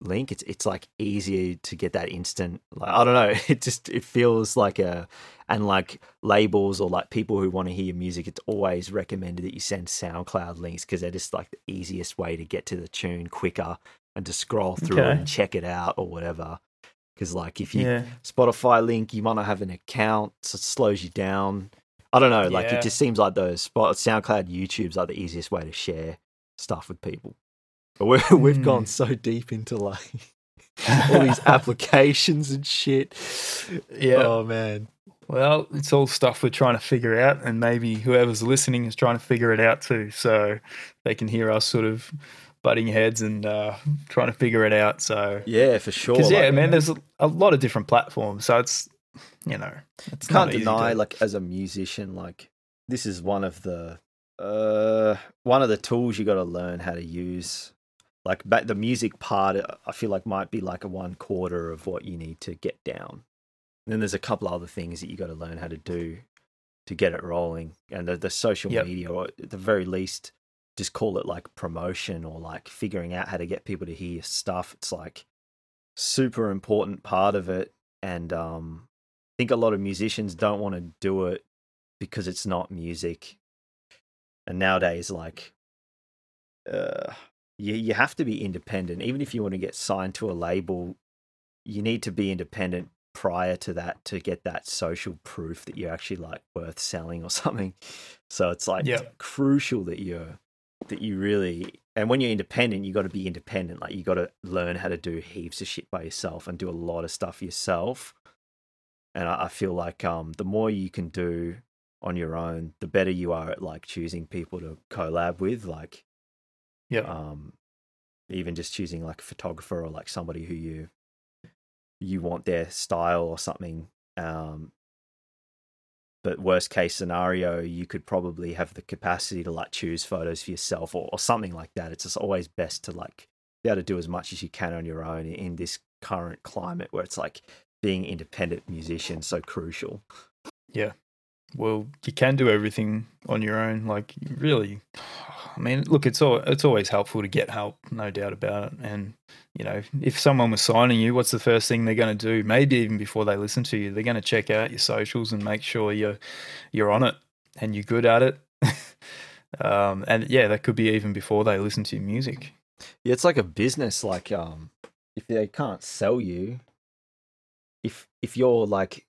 link it's it's like easier to get that instant like i don't know [LAUGHS] it just it feels like a and like labels or like people who want to hear your music it's always recommended that you send soundcloud links because they're just like the easiest way to get to the tune quicker and to scroll through Okay. it and check it out or whatever because like if you Yeah, Spotify link, you might not have an account, so it slows you down. I don't know, like Yeah. it just seems like those spot SoundCloud, YouTube's like the easiest way to share stuff with people. We're, we've [LAUGHS] Hmm. gone so deep into like [LAUGHS] all these applications and shit. Yeah. Oh man. Well, it's all stuff we're trying to figure out, and maybe whoever's listening is trying to figure it out too, so they can hear us sort of butting heads and uh, trying to figure it out. So, Yeah, for sure. because yeah, like, man, there's a, a lot of different platforms, so it's you know, it's can't deny to- like as a musician, like this is one of the uh one of the tools you got to learn how to use. Like but the music part, uh, I feel like might be like a one quarter of what you need to get down. And then there's a couple other things that you got to learn how to do to get it rolling. And the, the social Yep. media, or at the very least, just call it like promotion or like figuring out how to get people to hear your stuff. It's like super important part of it. And um, I think a lot of musicians don't want to do it because it's not music. And nowadays, like, uh, you you have to be independent. Even if you want to get signed to a label, you need to be independent prior to that to get that social proof that you're actually like worth selling or [LAUGHS] something. So it's like Yeah. crucial that you're that you really and when you're independent, you got to be independent. Like you got to learn how to do heaps of shit by yourself and do a lot of stuff yourself. And I, I feel like um, the more you can do on your own, the better you are at like choosing people to collab with. Like yeah, um, even just choosing like a photographer or like somebody who you you want their style or something. Um, but worst case scenario, you could probably have the capacity to like choose photos for yourself or, or something like that. It's just always best to like be able to do as much as you can on your own in this current climate where it's like being independent musician so crucial. Well, you can do everything on your own. Like, really, I mean, look, it's all it's always helpful to get help, no doubt about it. And you know, if someone was signing you, what's the first thing they're going to do? Maybe even before they listen to you, they're going to check out your socials and make sure you're you're on it and you're good at it. [LAUGHS] um, and yeah, that could be even before they listen to your music. Yeah, it's like a business. Like, um, if they can't sell you, if if you're like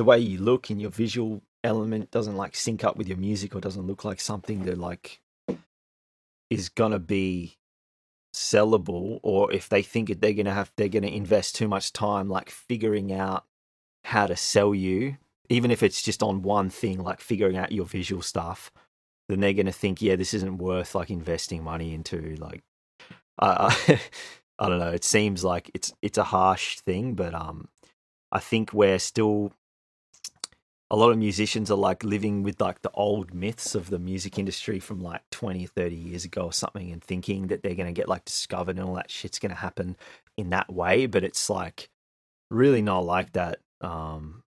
the way you look and your visual element doesn't like sync up with your music or doesn't look like something that like is gonna be sellable, or if they think that they're gonna have they're gonna invest too much time like figuring out how to sell you, even if it's just on one thing, like figuring out your visual stuff, then they're gonna think, yeah, this isn't worth like investing money into. Like, I, I [LAUGHS] don't know. It seems like it's it's a harsh thing, but um, I think we're still a lot of musicians are like living with like the old myths of the music industry from like 20 30 years ago or something and thinking that they're going to get like discovered and all that shit's going to happen in that way. But it's like really not like that um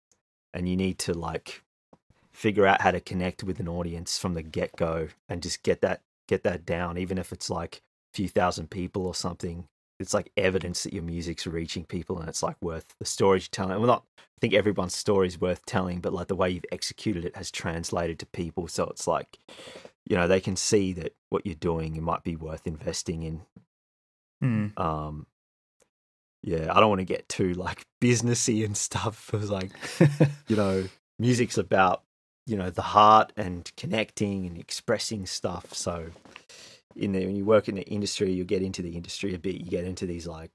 and you need to like figure out how to connect with an audience from the get-go and just get that get that down even if it's like a few thousand people or something it's like evidence that your music's reaching people and it's like worth the stories you're telling well not I think everyone's story is worth telling, but like the way you've executed it has translated to people. So it's like, you know, they can see that what you're doing, it might be worth investing in. Hmm. Um, yeah, I don't want to get too like [LAUGHS] businessy and stuff. It was like, [LAUGHS] you know, music's about, you know, the heart and connecting and expressing stuff. So in the, when you work in the industry, you get into the industry a bit, you get into these like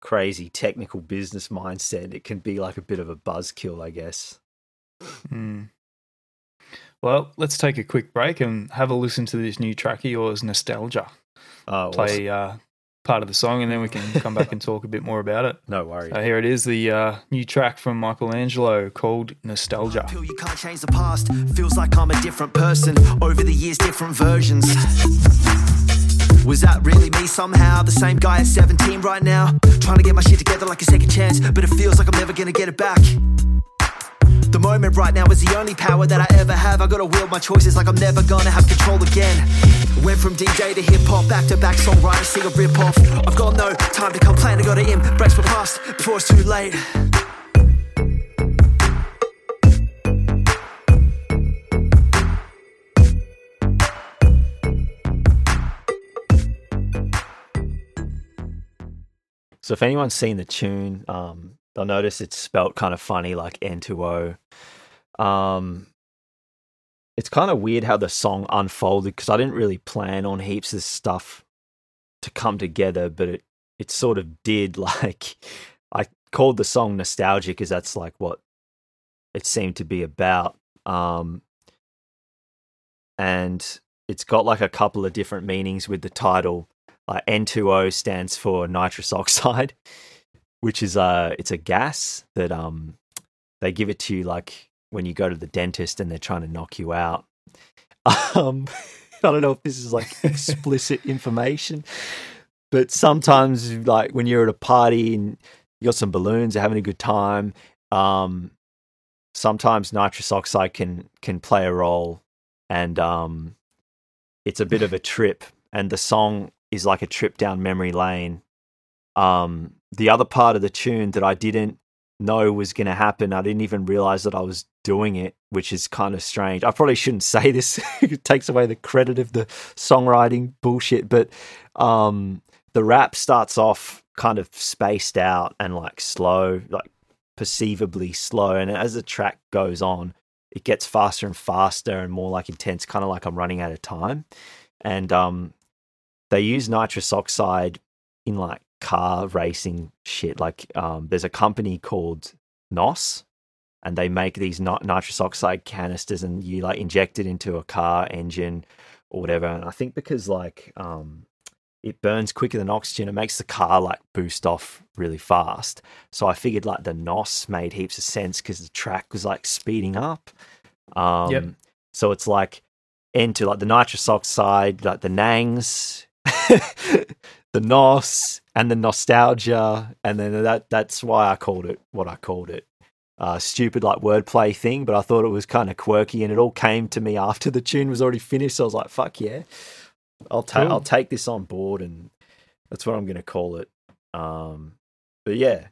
crazy technical business mindset. It can be like a bit of a buzzkill, I guess. Hmm. Well, let's take a quick break and have a listen to this new track of yours, Nostalgia. Oh, Play uh, part of the song, and then we can come back and [LAUGHS] talk a bit more about it. No worries. So here it is, the uh, new track from Michelangelo called Nostalgia. Feel you can't change the past. Feels like I'm a different person. Over the years, different versions. Was that really me somehow? The same guy at 17 right now? Trying to get my shit together like a second chance, but it feels like I'm never gonna get it back. The moment right now is the only power that I ever have. I gotta wield my choices like I'm never gonna have control again. Went from DJ to hip hop, back to back songwriter, sing a rip off. I've got no time to complain, I gotta embrace my past before it's too late. So if anyone's seen the tune, um, they'll notice it's spelt kind of funny, like N2O. Um, it's kind of weird how the song unfolded because I didn't really plan on heaps of stuff to come together, but it it sort of did. [LAUGHS] Like I called the song nostalgic because that's like what it seemed to be about. Um, and it's got like a couple of different meanings with the title. Like N2O stands for nitrous oxide, [LAUGHS] which is a it's a gas that um they give it to you like when you go to the dentist and they're trying to knock you out. [LAUGHS] Um, I don't know if this is like [LAUGHS] explicit information, but sometimes like when you're at a party and you got some balloons, you're having a good time. Um, sometimes nitrous oxide can can play a role, and um, it's a bit of a trip. And the song is like a trip down memory lane. Um, the other part of the tune that I didn't know was going to happen, I didn't even realize that I was doing it, which is kind of strange. I probably shouldn't [LAUGHS] say this; it takes away the credit of the songwriting bullshit. But um, the rap starts off kind of spaced out and like slow, like perceivably slow, and as the track goes on, it gets faster and faster and more like intense, kind of like I'm running out of time. And um, they use nitrous oxide in like car racing shit. Like um, there's a company called NOS, and they make these nit- nitrous oxide canisters, and you like inject it into a car engine or whatever. And I think because like um, it burns quicker than oxygen, it makes the car like boost off really fast. So I figured like the NOS made heaps of sense because the track was like speeding up. Um, Yep. So it's like into like the nitrous oxide, like the Nangs, [LAUGHS] the NOS, and the nostalgia, and then that that's why I called it what I called it. Uh, stupid like wordplay thing, but I thought it was kind of quirky, and it all came to me after the tune was already finished. So I was like, "Fuck yeah, I'll take Cool. I'll take this on board," and that's what I'm going to call it. Um, but yeah,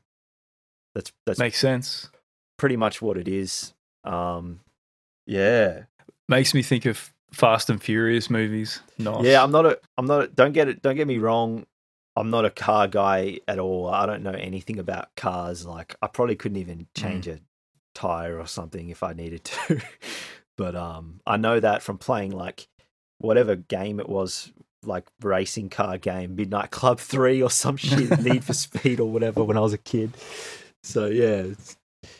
that's that's Makes sense. pretty much what it is. Um, yeah, Makes me think of Fast and Furious movies. Nice. Yeah, I'm not a. I'm not. A, don't get it. Don't get me wrong. I'm not a car guy at all. I don't know anything about cars. Like I probably couldn't even change a tire or something if I needed to. [LAUGHS] but um, I know that from playing like whatever game it was, like racing car game, Midnight Club [LAUGHS] Three or some shit, Need for [LAUGHS] Speed or whatever when I was a kid. So yeah, it's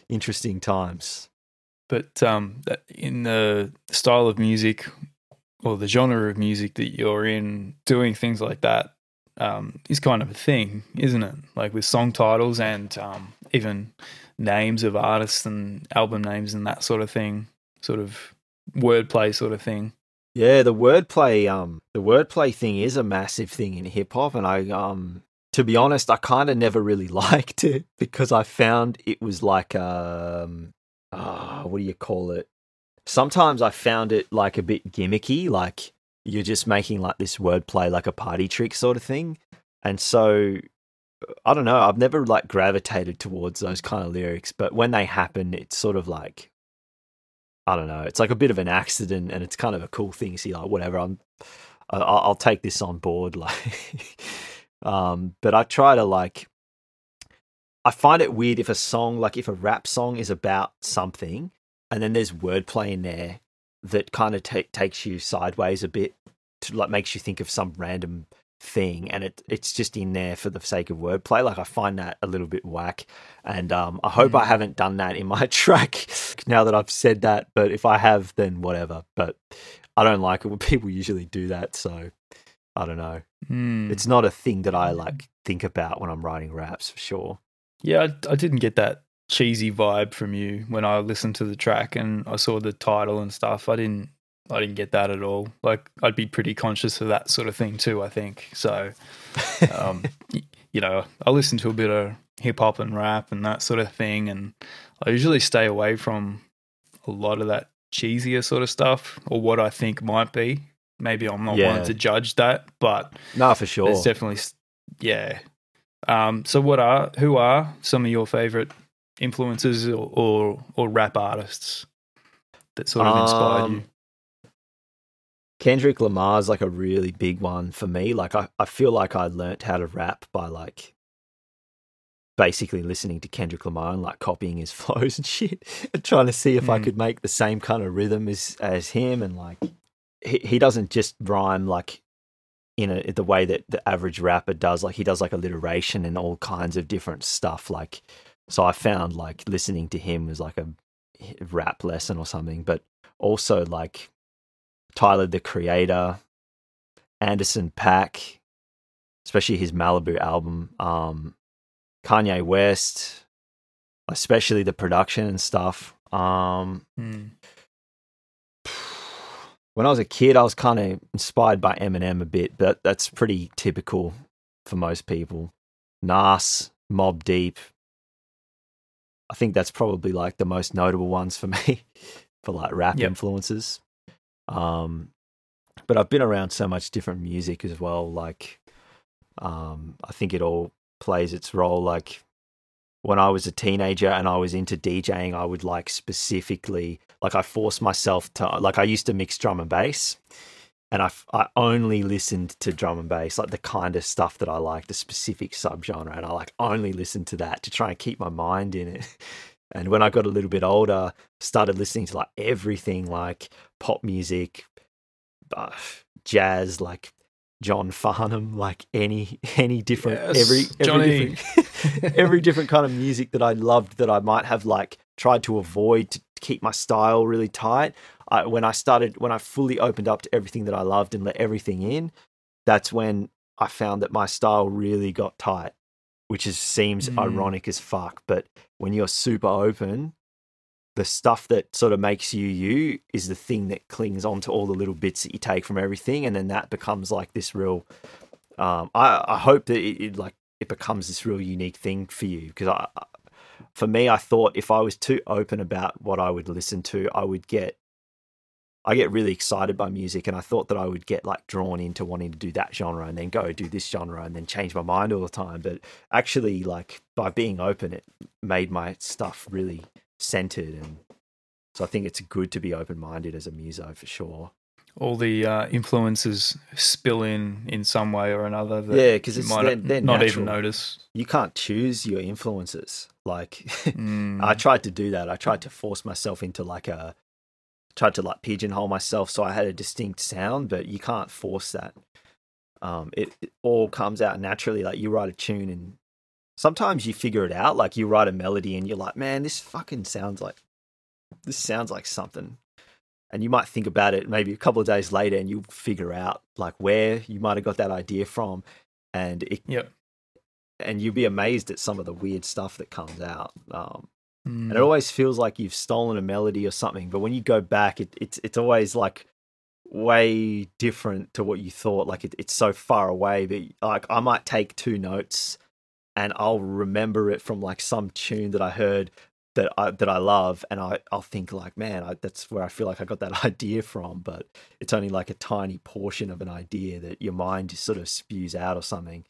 interesting times. But um, in the style of music or the genre of music that you're in, doing things like that um, is kind of a thing, isn't it? Like with song titles and um, even names of artists and album names and that sort of thing, sort of wordplay sort of thing. Yeah, the wordplay, um, the wordplay thing is a massive thing in hip hop, and I, um, to be honest, I kind of never really [LAUGHS] liked it because I found it was like, um, ah, what do you call it? Sometimes I found it like a bit gimmicky, like you're just making like this wordplay, like a party trick sort of thing, and so I don't know. I've never like gravitated towards those kind of lyrics, but when they happen, it's sort of like I don't know. It's like a bit of an accident, and it's kind of a cool thing. See, like whatever, I'm, I'll, I'll take this on board. [LAUGHS] Like, um, but I try to like, I find it weird if a song, like if a rap song is about something, and then there's wordplay in there that kind of ta takes you sideways a bit, to like makes you think of some random thing, and it it's just in there for the sake of wordplay. Like I find that a little bit whack, and um, I hope I Mm. haven't done that in my [LAUGHS] track now that I've said that. But if I have, then whatever. But I don't like it when [LAUGHS] people usually do that, so I don't know. Mm. It's not a thing that I like think about when I'm writing raps for sure. Yeah, I, I didn't get that cheesy vibe from you when I listened to the track and I saw the title and stuff. I didn't I didn't get that at all. Like I'd be pretty conscious of that sort of thing too, I think. So um, [LAUGHS] you know, I listen to a bit of hip hop and rap and that sort of thing and I usually stay away from a lot of that cheesier sort of stuff or what I think might be. Maybe I'm not Yeah. one to judge that, but No, for sure. there's definitely, yeah. Um, so, what are who are some of your favorite influences or or, or rap artists that sort of inspired Um, you? Kendrick Lamar's like a really big one for me. Like I, I feel like I learnt how to rap by like basically listening to Kendrick Lamar and like copying his [LAUGHS] flows and shit and trying to see if I Mm. could make the same kind of rhythm as as him and like he, he doesn't just rhyme like in a, the way that the average rapper does like he does like alliteration and all kinds of different stuff like so I found like listening to him was like a rap lesson or something but also like Tyler the Creator, Anderson .Paak, especially his Malibu album, um, Kanye West, especially the production and stuff. Um, Mm. when I was a kid, I was kind of inspired by Eminem a bit, but that's pretty typical for most people. Nas, Mobb Deep. I think that's probably like the most notable ones for [LAUGHS] me for like rap Yep. influences. Um, but I've been around so much different music as well. Like, um, I think it all plays its role. Like when I was a teenager and I was into DJing, I would like specifically, like, I forced myself to, like, I used to mix drum and bass. And I, I only listened to drum and bass, like the kind of stuff that I like, the specific subgenre. And I like only listened to that to try and keep my mind in it. [LAUGHS] And when I got a little bit older, started listening to like everything like pop music, uh, jazz, like John Farnham, like any [LAUGHS] any different Yes, every every different, [LAUGHS] every different kind of music that I loved that I might have like tried to avoid to keep my style really tight. I, when I started, when I fully opened up to everything that I loved and let everything in, that's when I found that my style really got tight, which is seems Mm. ironic as fuck. But when you're super open, the stuff that sort of makes you you is the thing that clings on to all the little bits that you take from everything, and then that becomes like this real. Um, I I hope that it, it like it becomes this real unique thing for you because I- for me, I thought if I was too open about what I would listen to, I would get. I get really excited by music, and I thought that I would get like drawn into wanting to do that genre and then go do this genre and then change my mind all the time. But actually, like by being open, it made my stuff really centered, and so I think it's good to be open minded as a muso for sure. All the uh, influences spill in in some way or another. That Yeah, 'cause you it's- might they're- they're not even notice. You can't choose your influences. Like [LAUGHS] Mm. I tried to do that. I tried to force myself into like a tried to like pigeonhole myself so I had a distinct sound, but you can't force that. Um, it, it all comes out naturally. Like you write a tune and sometimes you figure it out. Like you write a melody and you're like, man, this fucking sounds like this sounds like something. And you might think about it maybe a couple of days later and you'll figure out like where you might have got that idea from. And it Yep. and you'll be amazed at some of the weird stuff that comes out. Um, Mm. and it always feels like you've stolen a melody or something. But when you go back, it, it's it's always like way different to what you thought. Like it, it's so far away. But like I might take two notes, and I'll remember it from like some tune that I heard that I that I love, and I I'll think like, man, I, that's where I feel like I got that [LAUGHS] idea from. But it's only like a tiny portion of an idea that your mind just sort of spews out or something.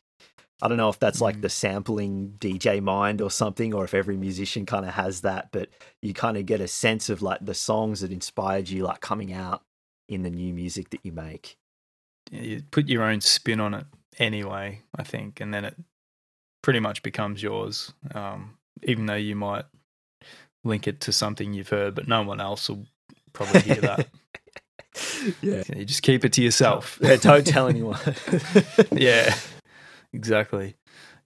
I don't know if that's like Mm. the sampling DJ mind or something, or if every musician kind of has that, but you kind of get a sense of like the songs that inspired you, like coming out in the new music that you make. you put your own spin on it anyway, I think, and then it pretty much becomes yours. Um, even though you might link it to something you've heard, but no one else will probably hear that. [LAUGHS] yeah. you just keep it to yourself. yeah, don't tell [LAUGHS] anyone. yeah, exactly.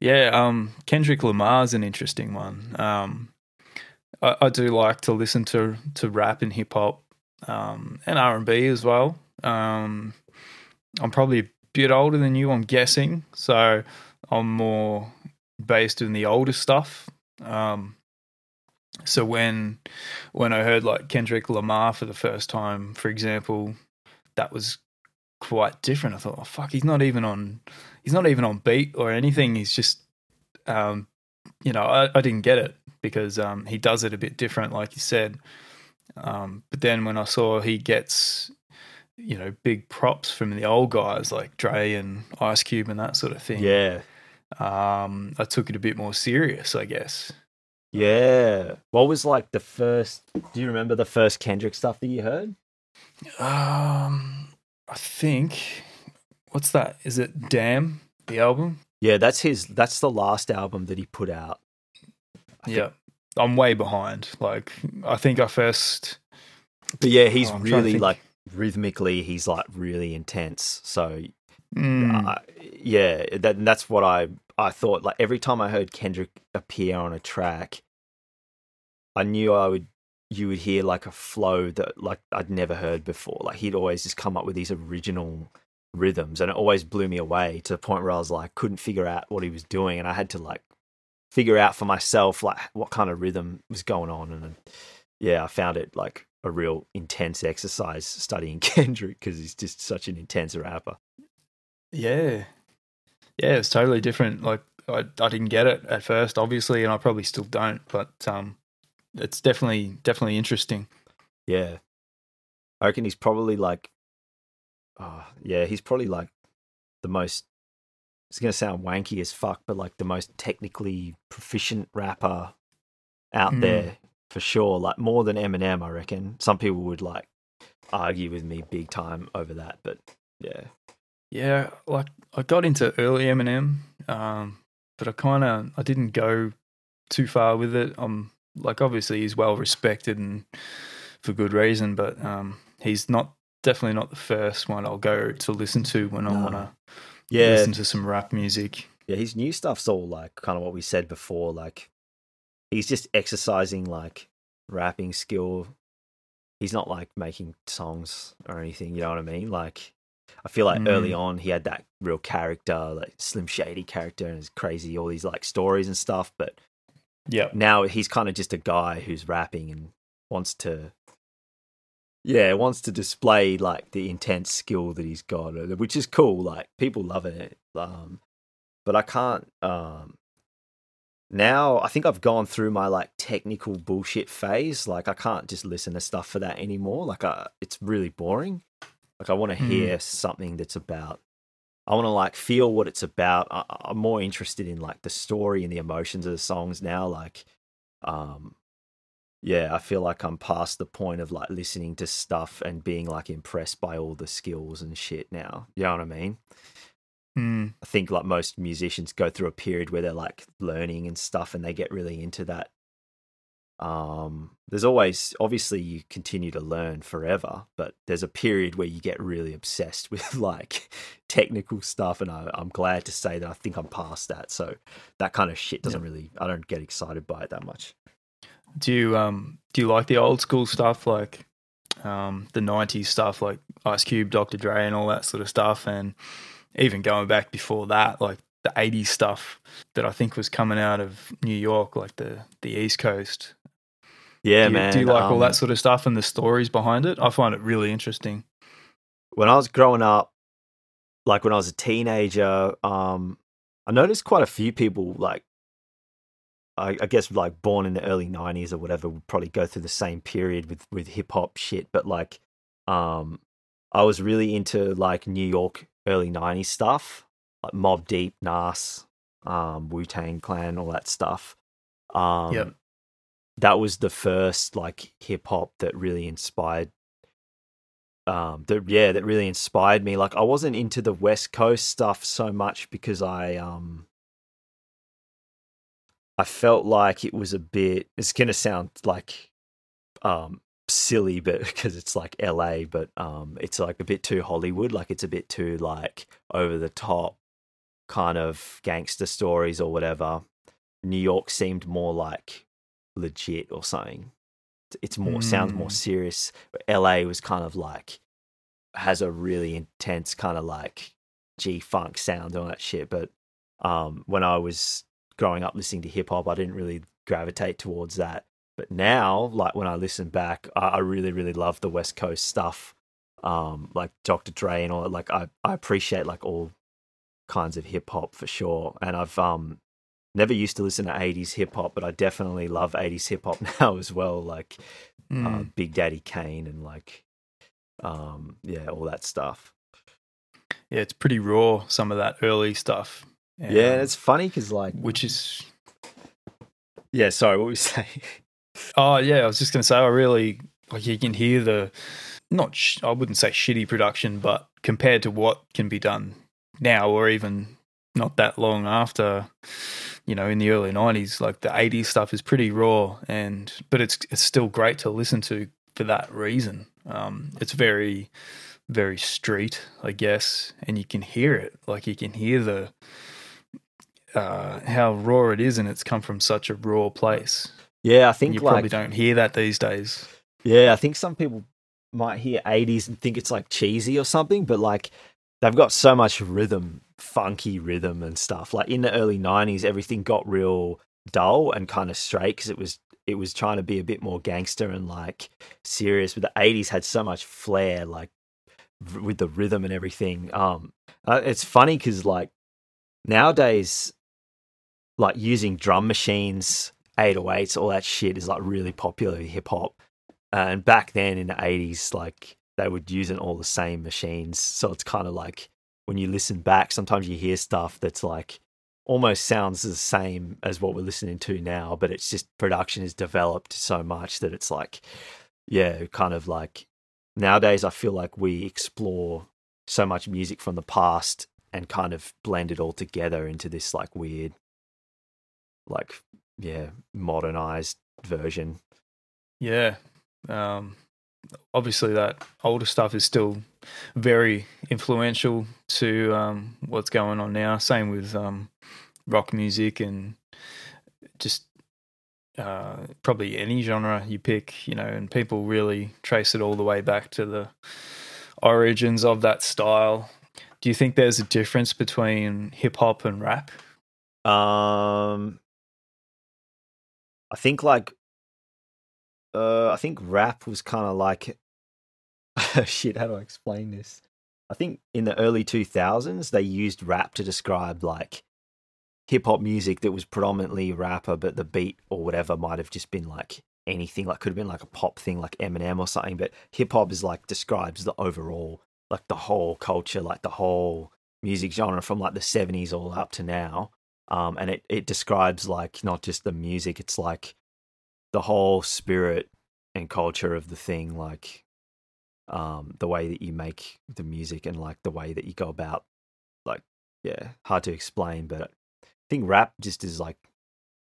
Yeah, um, Kendrick Lamar's an interesting one. Um, I, I do like to listen to to rap and hip hop um, and R and B as well. Um, I'm probably a bit older than you, I'm guessing. So I'm more based in the older stuff. Um, so when when I heard like Kendrick Lamar for the first time, for example, that was quite different. I thought, oh fuck, he's not even on he's not even on beat or anything. He's just um, you know, I, I didn't get it because um, he does it a bit different, like you said. Um, but then when I saw he gets, you know, big props from the old guys like Dre and Ice Cube and that sort of thing, Yeah. um, I took it a bit more serious, I guess. Yeah. What was like the first? Do you remember the first Kendrick stuff that you heard? Um, I think what's that? Is it Damn the album? Yeah, that's his. That's the last album that he put out. I think- Yeah, I'm way behind. Like I think I first. But yeah, he's Oh, I'm trying to really like rhythmically. He's like really intense. So Mm, uh, yeah, that that's what I I thought. Like every time I heard Kendrick appear on a track, I knew I would you would hear like a flow that like I'd never heard before. Like he'd always just come up with these original rhythms, and it always blew me away to the point where I was like couldn't figure out what he was doing, and I had to like figure out for myself like what kind of rhythm was going on, and yeah, I found it like a real intense exercise studying [LAUGHS] Kendrick because he's just such an intense rapper. yeah, yeah, it's totally different. Like I, I didn't get it at first, obviously, and I probably still don't. But um, it's definitely definitely interesting. Yeah. I reckon he's probably like, oh, yeah, he's probably like the most, it's going to sound wanky as fuck, but like the most technically proficient rapper out Mm. there for sure. Like more than Eminem, I reckon. Some people would like argue with me big time over that, but yeah. Yeah, like I got into early Eminem, um, but I kind of I didn't go too far with it. I'm like obviously he's well respected and for good reason, but um, he's not definitely not the first one I'll go to listen to when I want to Yeah. listen to some rap music. Yeah, his new stuff's all like kind of what we said before. Like, he's just exercising like rapping skill. He's not like making songs or anything. You know what I mean? Like, I feel like early Mm. on he had that real character, like Slim Shady character, and it's crazy all these like stories and stuff. But Yeah, now he's kind of just a guy who's rapping and wants to, yeah, wants to display like the intense skill that he's got, uh, which is cool. Like people love it. Um, but I can't. Um, now I think I've gone through my like technical bullshit phase. Like I can't just listen to stuff for that anymore. Like I, it's really boring. Like I want to Hmm. hear something that's about. I want to like feel what it's about. I, I'm more interested in like the story and the emotions of the songs now. Like, um, yeah, I feel like I'm past the point of like listening to stuff and being like impressed by all the skills and shit now. You know what I mean? Mm, I think like most musicians go through a period where they're like learning and stuff and they get really into that. Um, there's always obviously you continue to learn forever, but there's a period where you get really obsessed [LAUGHS] with like technical stuff, and I, I'm glad to say that I think I'm past that. So that kind of shit doesn't really I don't get excited by it that much. Do you um do you like the old school stuff like um the '90s stuff like Ice Cube, Dr. Dre, and all that sort of stuff, and even going back before that, like the '80s stuff that I think was coming out of New York, like the the East Coast. Yeah, do you, man. Do you like all um, that sort of stuff and the stories behind it? I find it really interesting. when I was growing up, like when I was a teenager, um, I noticed quite a few people like I, I guess like born in the early nineties or whatever would probably go through the same period with with hip hop shit. But like um I was really into like New York early nineties stuff, like Mobb Deep, Nas, um, Wu Tang Clan, all that stuff. Um Yep. that was the first like hip hop that really inspired um that yeah that really inspired me like i wasn't into the west coast stuff so much because i um i felt like it was a bit it's gonna sound like um silly but [LAUGHS] because it's like la but um it's like a bit too hollywood like it's a bit too like over the top kind of gangster stories or whatever new york seemed more like legit or something it's more sounds more Mm. serious. LA was kind of like has a really intense kind of like G funk sound and all that shit. But um, when I was growing up listening to hip hop, I didn't really gravitate towards that. But now, like when I listen back, I, I really, really love the West Coast stuff, um, like Dr. Dre and all. that. Like I, I appreciate like all kinds of hip hop for sure. And I've um never used to listen to 80s hip hop, but I definitely love 80s hip hop [LAUGHS] now as well. Like uh, Mm. Big Daddy Kane and like um yeah, all that stuff. yeah, it's pretty raw. Some of that early stuff. Yeah, Um, it's funny because like which is yeah, sorry, what were you [LAUGHS] saying? Oh yeah, I was just going to say I really like you can hear the not sh- I wouldn't say shitty production, but compared to what can be done now or even not that long after, you know, in the early '90s, like the '80s stuff is pretty raw, and but it's it's still great to listen to for that reason. Um, it's very very street, I guess, and you can hear it. Like you can hear the uh, how raw it is, and it's come from such a raw place. Yeah, I And think you like probably don't hear that these days. Yeah, I think some people might hear 80s and think it's like cheesy or something, but like they've got so much rhythm, funky rhythm and stuff. Like in the early 90s, everything got real dull and kind of straight because it was it was trying to be a bit more gangster and like serious. But the 80s had so much flair, like with the rhythm and everything. Um, uh, it's funny because like nowadays, like using drum machines, 808s, all that shit is like really popular hip hop. And back then in the 80s, like they would use it all the same machines. So it's kind of like when you listen back, sometimes you hear stuff that's like almost sounds the same as what we're listening to now, but it's just production has developed so much that it's like, yeah, kind of like nowadays I feel like we explore so much music from the past and kind of blend it all together into this like weird, like, yeah, modernized version. Yeah. Um, obviously, that older stuff is still very influential to um, what's going on now. Same with um, rock music and just uh, probably any genre you pick, you know, and people really trace it all the way back to the origins of that style. Do you think there's a difference between hip hop and rap? Um, I think like, uh, I think rap was kind of like, [LAUGHS] shit. How do I explain this? I think in the early two thousands they used rap to describe like hip hop music that was predominantly rapper, but the beat or whatever might have just been like anything. Like could have been like a pop thing, like Eminem or something. But hip hop is like describes the overall, like the whole culture, like the whole music genre from like the seventies all up to now um, and it, it describes like not just the music it's like the whole spirit and culture of the thing like um, the way that you make the music and like the way that you go about like yeah hard to explain but i think rap just is like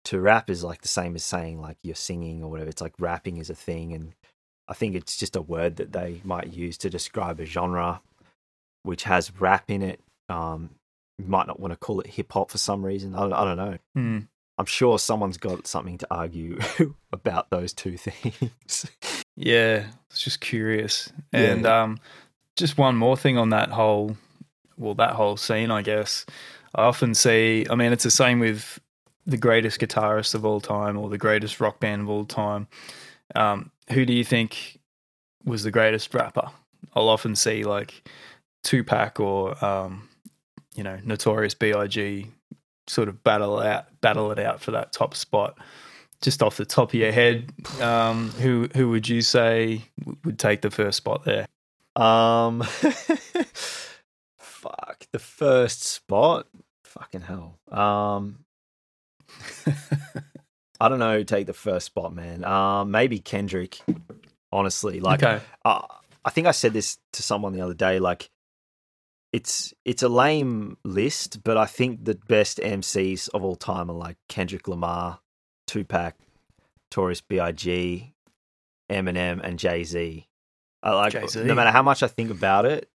to rap is like the same as saying like you're singing or whatever it's like rapping is a thing and i think it's just a word that they might use to describe a genre which has rap in it um, might not want to call it hip hop for some reason. I don't, I don't know. Hmm. I'm sure someone's got something to argue [LAUGHS] about those two [LAUGHS] things. Yeah, it's just curious. Yeah. And um, just one more thing on that whole, well, that whole scene, I guess. I often see, I mean, it's the same with the greatest guitarist of all time or the greatest rock band of all time. Um, who do you think was the greatest rapper? I'll often see like Tupac or, um, you know, Notorious B.I.G. sort of battle out, battle it out for that top spot just off the top of your head, um, who who would you say would take the first spot there? um, [LAUGHS] fuck the first spot. Fucking hell. Um, [LAUGHS] I don't know. who Take the first spot, man. Um, maybe Kendrick. Honestly, like okay, uh, I think I said this to someone the other day. Like, it's it's a lame list, but I think the best MCs of all time are like Kendrick Lamar, Tupac, Taurus B.I.G., Eminem, and Jay Z. I like Jay-Z. no matter how much I think about it,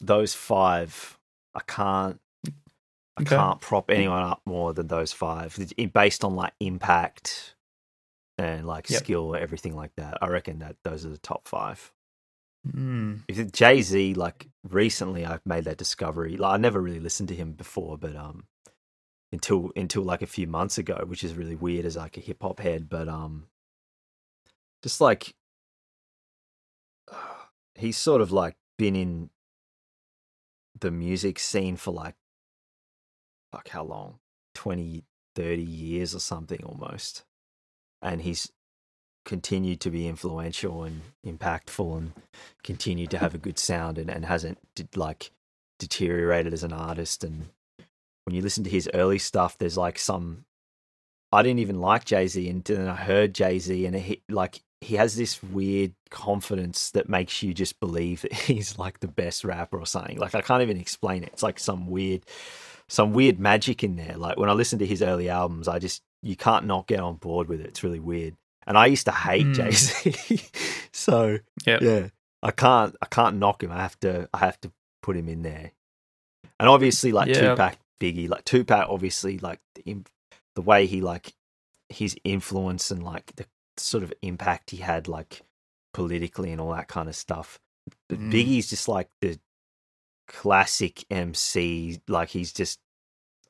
those five, I can't. I Okay. can't prop anyone up more than those five, based on like impact and like Yep. skill, everything like that. I reckon that those are the top five. Mm. If Jay Z, like recently, I've made that discovery. Like I never really listened to him before, but um, until until like a few months ago, which is really weird as like a hip hop head. But um, just like [SIGHS] he's sort of like been in the music scene for like fuck how long 20 30 years or something almost and he's continued to be influential and impactful and continued to have a good sound and, and hasn't did, like deteriorated as an artist and when you listen to his early stuff there's like some I didn't even like Jay-Z and then I heard Jay-Z and he like he has this weird confidence that makes you just believe that [LAUGHS] he's like the best rapper or something. Like I can't even explain it. It's like some weird some weird magic in there. Like when I listen to his early albums, I just you can't not get on board with it. It's really weird. And I used to hate Mm. Jay Z, [LAUGHS] so Yep. yeah, I can't I can't knock him. I have to I have to put him in there. And obviously, like Yeah. Tupac, Biggie, like Tupac, obviously, like the, the way he like his influence and like the sort of impact he had, like politically and all that kind of stuff. But Mm. Biggie's just like the classic MC. Like he's just,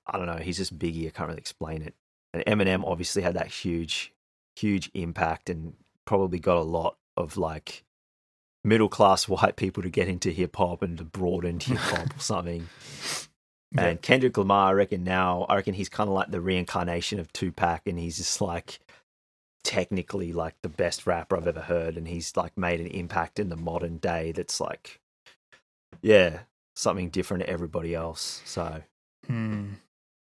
I don't know, he's just Biggie. I can't really explain it. And Eminem obviously had that huge, huge impact and probably got a lot of like middle class white people to get into hip hop and to broaden [LAUGHS] hip hop or something. Yeah. And Kendrick Lamar, I reckon now, I reckon he's kind of like the reincarnation of Tupac, and he's just like technically like the best rapper I've ever heard, and he's like made an impact in the modern day that's like, yeah, something different to everybody else. So Hmm.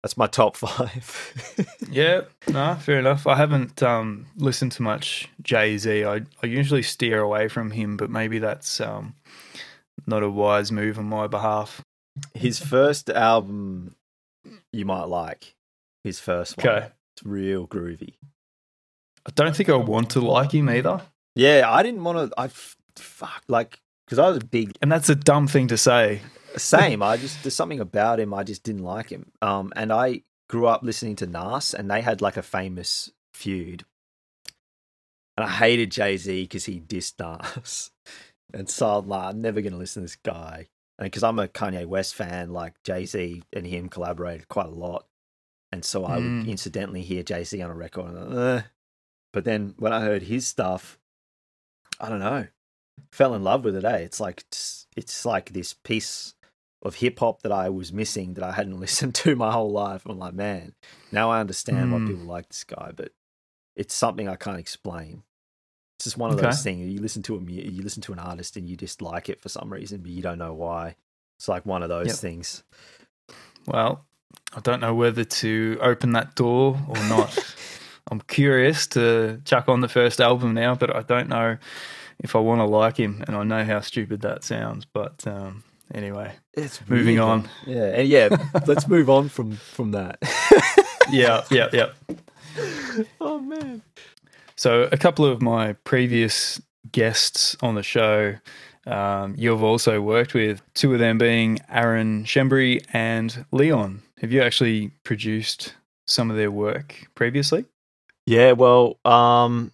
That's my top [LAUGHS] five. Yeah, no, fair enough. I haven't um, listened to much Jay Z. I, I usually steer away from him, but maybe that's um, not a wise move on my behalf. His first album, you might like. His first one. Okay. It's real groovy. I don't think I want to like him either. Yeah, I didn't want to. I fuck like because I was a big And that's a dumb thing to say. Same. I just there's something about him I just didn't like him. Um, and I grew up listening to Nas, and they had like a famous feud. And I hated Jay Z because he dissed Nas, [LAUGHS] and so I'm like, I'm never gonna listen to this guy. And because I'm a Kanye West fan, like Jay Z and him collaborated quite a lot, and so I would Mm. incidentally hear Jay Z on a record. And, like, "Eh." But then when I heard his stuff, I don't know, fell in love with it. Eh? It's like it's, it's like this piece of hip hop that I was missing that I hadn't [LAUGHS] listened to my whole life. I'm like, man, now I understand why Mm. people like this guy, but it's something I can't explain. It's just one of Okay. those things. You listen to a you listen to an artist and you just like it for some reason, but you don't know why. It's like one of those Yep. things. Well, I don't know whether to open that door or not. [LAUGHS] I'm curious to chuck on the first album now, but I don't know if I want to like him, and I know how stupid that sounds. But um, anyway, It's Moving weird, on. Yeah, and yeah. [LAUGHS] let's move on from from that. [LAUGHS] yeah, yeah, yeah. oh man. So, a couple of my previous guests on the show, um, you've also worked with, two of them being Aaron Shembry and Leon. Have you actually produced some of their work previously? Yeah, well, um,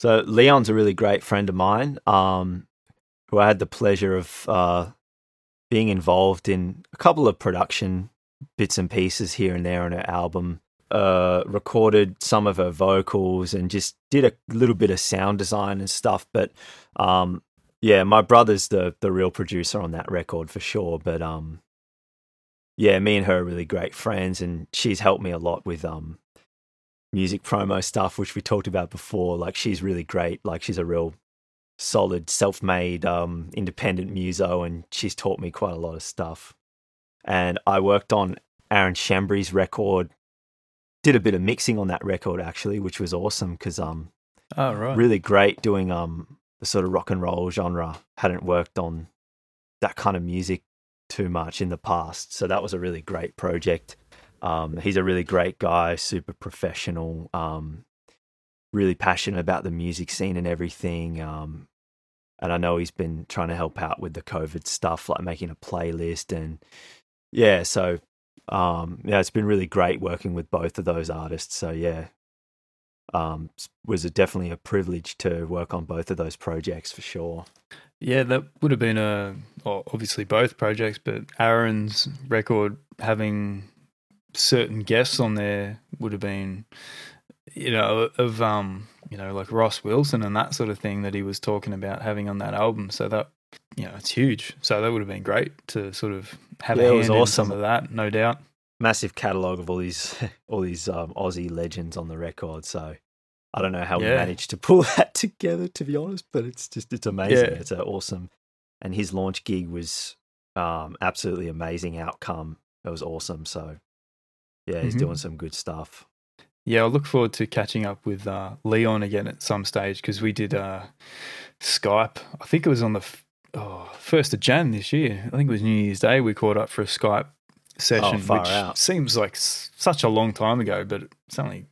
so Leon's a really great friend of mine, um, who I had the pleasure of uh, being involved in a couple of production bits and pieces here and there on her album. Uh, recorded some of her vocals and just did a little bit of sound design and stuff. But um, yeah, my brother's the the real producer on that record for sure. But um, yeah, me and her are really great friends, and she's helped me a lot with um music promo stuff, which we talked about before. Like she's really great. Like she's a real solid, self-made, um, independent muso, and she's taught me quite a lot of stuff. And I worked on Aaron Shembry's record. Did a bit of mixing on that record actually, which was awesome because um, Oh, right. really great doing um the sort of rock and roll genre. Hadn't worked on that kind of music too much in the past, so that was a really great project. Um, he's a really great guy, super professional, um, really passionate about the music scene and everything. Um, and I know he's been trying to help out with the COVID stuff, like making a playlist and yeah. So um, yeah, it's been really great working with both of those artists. So yeah, um, was definitely a privilege to work on both of those projects for sure. Yeah, that would have been a well, obviously both projects, but Aaron's record having certain guests on there would have been, you know, of um, you know, like Ross Wilson and that sort of thing that he was talking about having on that album. So that you know, it's huge. So that would have been great to sort of have Yeah, a it hand was in awesome. some of that, no doubt. Massive catalog of all these [LAUGHS] all these um, Aussie legends on the record. So I don't know how we managed to pull [LAUGHS] that together, to be honest, but it's just it's amazing. Yeah. It's a awesome, and his launch gig was um, absolutely amazing outcome. It was awesome. So yeah, he's Mhm. doing some good stuff. Yeah, I look forward to catching up with uh, Leon again at some stage because we did uh, Skype. I think it was on the f- oh, first of Jan this year. I think it was New Year's Day. We caught up for a Skype session, Oh, which out. seems like s- such a long time ago, but it's only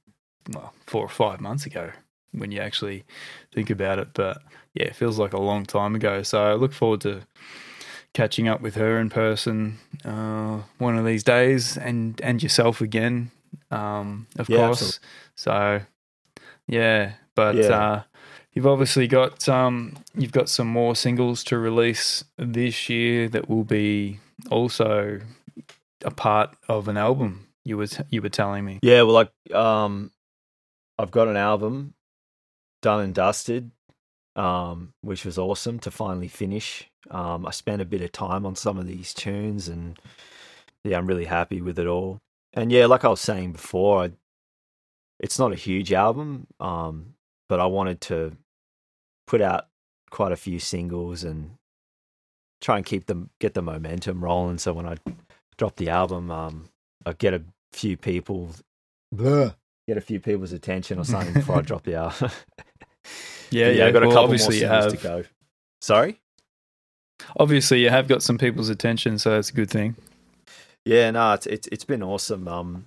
well four or five months ago when you actually think about it. But yeah, it feels like a long time ago. So I look forward to catching up with her in person uh, one of these days, and and yourself again, um, of Yeah, course. So yeah, but Yeah. uh, you've obviously got um, you've got some more singles to release this year that will be also a part of an album. You were t- you were telling me. Yeah, well, like um, I've got an album done and dusted, um, which was awesome to finally finish. Um, I spent a bit of time on some of these tunes, and yeah, I'm really happy with it all. And yeah, like I was saying before, I, it's not a huge album, um, but I wanted to put out quite a few singles and try and keep them get the momentum rolling. So when I drop the album, um, I get a few people get a few people's attention or something before I [LAUGHS] drop the album. [LAUGHS] Yeah, But yeah. I've got a well, couple more obviously you singles have. to go. Sorry? Obviously, you have got some people's attention, so that's a good thing. Yeah, no, it's it's it's been awesome. Um,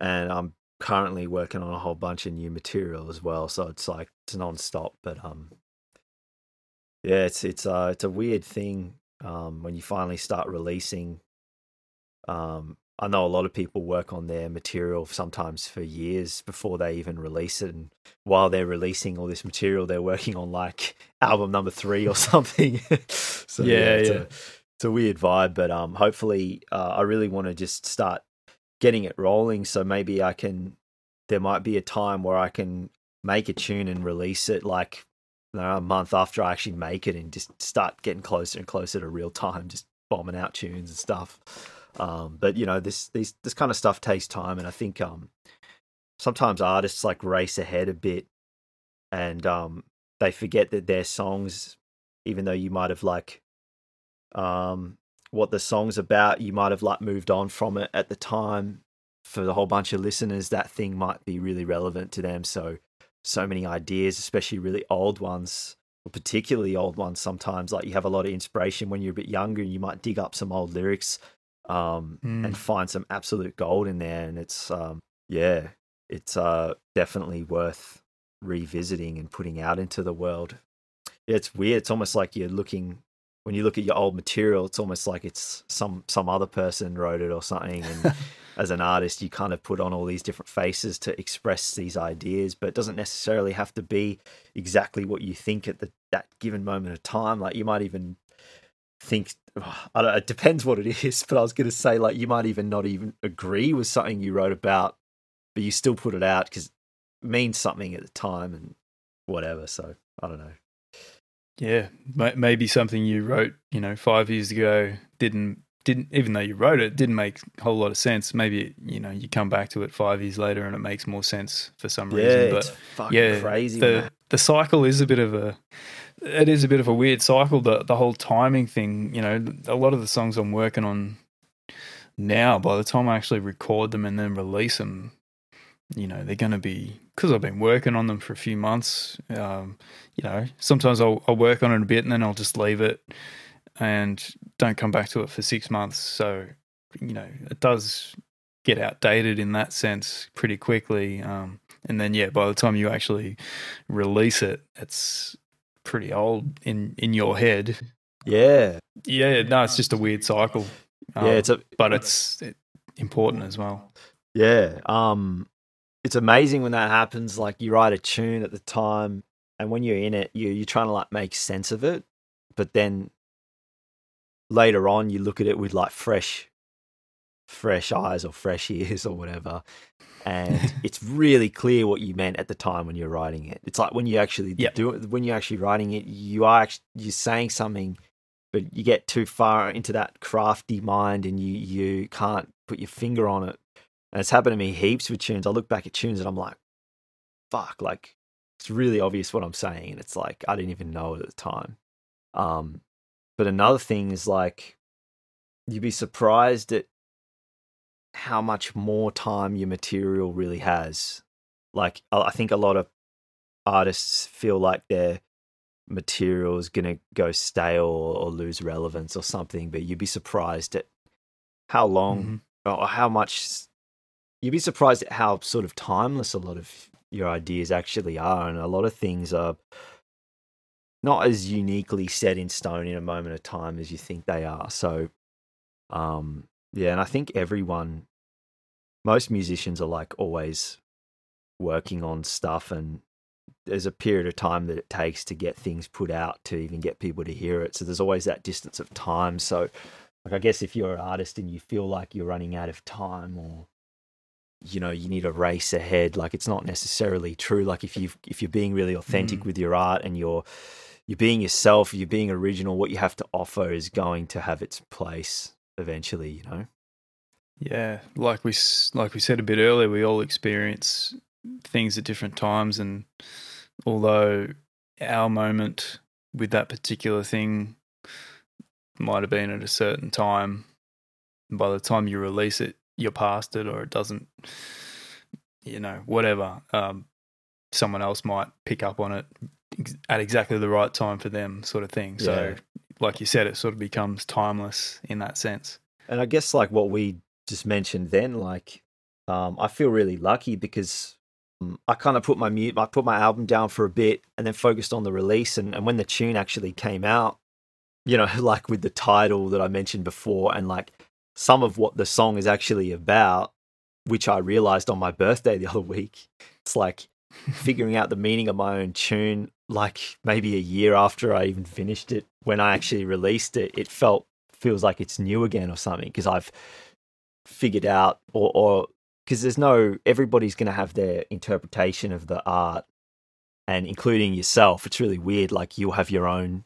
and I'm currently working on a whole bunch of new material as well. So it's like it's non-stop. But um, yeah, it's it's uh it's a weird thing. Um, when you finally start releasing. Um, I know a lot of people work on their material sometimes for years before they even release it, and while they're releasing all this material, they're working on like [LAUGHS] album number three or [LAUGHS] something. so Yeah, it's yeah. It's a weird vibe, but um, hopefully, uh, I really want to just start getting it rolling. So maybe I can. There might be a time where I can make a tune and release it like you know, a month after I actually make it, and just start getting closer and closer to real time, just bombing out tunes and stuff. Um, but you know, this these this kind of stuff takes time, and I think um, sometimes artists like race ahead a bit, and um, they forget that their songs, even though you might have like um, what the song's about, you might have like moved on from it at the time. For the whole bunch of listeners, that thing might be really relevant to them. So, so many ideas, especially really old ones, or particularly old ones. Sometimes, like you have a lot of inspiration when you're a bit younger, and you might dig up some old lyrics um, Mm. and find some absolute gold in there. And it's um, yeah, it's uh, definitely worth revisiting and putting out into the world. It's weird. It's almost like you're looking when you look at your old material. It's almost like it's some some other person wrote it or something. And [LAUGHS] as an artist, you kind of put on all these different faces to express these ideas, but it doesn't necessarily have to be exactly what you think at the, that given moment of time. Like you might even think I don't, it depends what it [LAUGHS] is, but I was going to say like you might even not even agree with something you wrote about, but you still put it out because it means something at the time and whatever. So I don't know. Yeah, maybe something you wrote, you know, five years ago didn't didn't even though you wrote it didn't make a whole lot of sense. Maybe you know you come back to it five years later and it makes more sense for some Yeah, reason. it's But fucking yeah, crazy. the man. the cycle is a bit of a it is a bit of a weird cycle. The the whole timing thing, you know, a lot of the songs I'm working on now, by the time I actually record them and then release them, you know, they're going to be because I've been working on them for a few months. Um, you know, sometimes I'll, I'll work on it a bit and then I'll just leave it and don't come back to it for six months. So, you know, it does get outdated in that sense pretty quickly. Um, and then, yeah, by the time you actually release it, it's pretty old in, in your head. Yeah, Yeah, no, it's just a weird cycle. Um, yeah, it's a but it's important as well. Yeah. Um it's amazing when that happens. Like you write a tune at the time, and when you're in it, you you're trying to like make sense of it, but then later on, you look at it with like fresh, fresh eyes or fresh [LAUGHS] ears or whatever, and [LAUGHS] it's really clear what you meant at the time when you're writing it. It's like when you actually Yep. do it, when you're actually writing it, you are actually, you're saying something, but you get too far into that crafty mind and you you can't put your finger on it. And it's happened to me heaps with tunes. I look back at tunes and I'm like, fuck, like it's really obvious what I'm saying, and it's like I didn't even know it at the time. Um, but another thing is like you'd be surprised at how much more time your material really has. Like I I think a lot of artists feel like their material is gonna go stale or, or lose relevance or something, but you'd be surprised at how long Mhm. or how much you'd be surprised at how sort of timeless a lot of your ideas actually are and a lot of things are not as uniquely set in stone in a moment of time as you think they are. So um yeah and i think everyone most musicians are like always working on stuff and there's a period of time that it takes to get things put out to even get people to hear it. So there's always that distance of time. So like i guess if you're an artist and you feel like you're running out of time or you know you need a race ahead like it's not necessarily true like if you if you're being really authentic Mm. with your art and you're you're being yourself you're being original what you have to offer is going to have its place eventually you know Yeah, like we like we said a bit earlier, we all experience things at different times, and although our moment with that particular thing might have been at a certain time, by the time you release it, you're past it, or it doesn't, you know, whatever. Um, someone else might pick up on it at exactly the right time for them, sort of thing. So, Yeah. like you said, it sort of becomes timeless in that sense. and i guess like what we just mentioned then like um i feel really lucky because um, i kind of put my mute i put my album down for a bit and then focused on the release and, and when the tune actually came out you know [LAUGHS] like with the title that i mentioned before and like some of what the song is actually about which i realized on my birthday the other week. It's like figuring out the meaning of my own tune like maybe a year after i even finished it when i actually released it it felt feels like it's new again or something because I've figured out or or because there's no everybody's going to have their interpretation of the art and including yourself. It's really weird like you'll have your own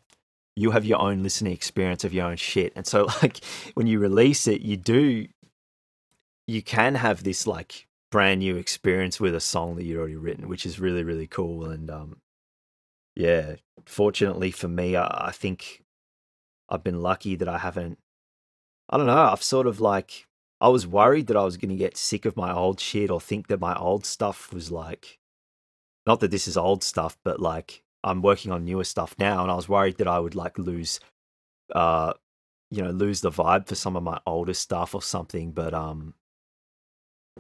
you have your own listening experience of your own shit and so [LAUGHS] like when you release it you do you can have this like brand new experience with a song that you'd already written which is really really cool and um yeah fortunately for me I, I think I've been lucky that I haven't. I don't know. I've sort of like I was worried that I was going to get sick of my old shit or think that my old stuff was like not that this is old stuff, but like I'm working on newer stuff now, and I was worried that I would like lose, uh, you know, lose the vibe for some of my older stuff or something. But um,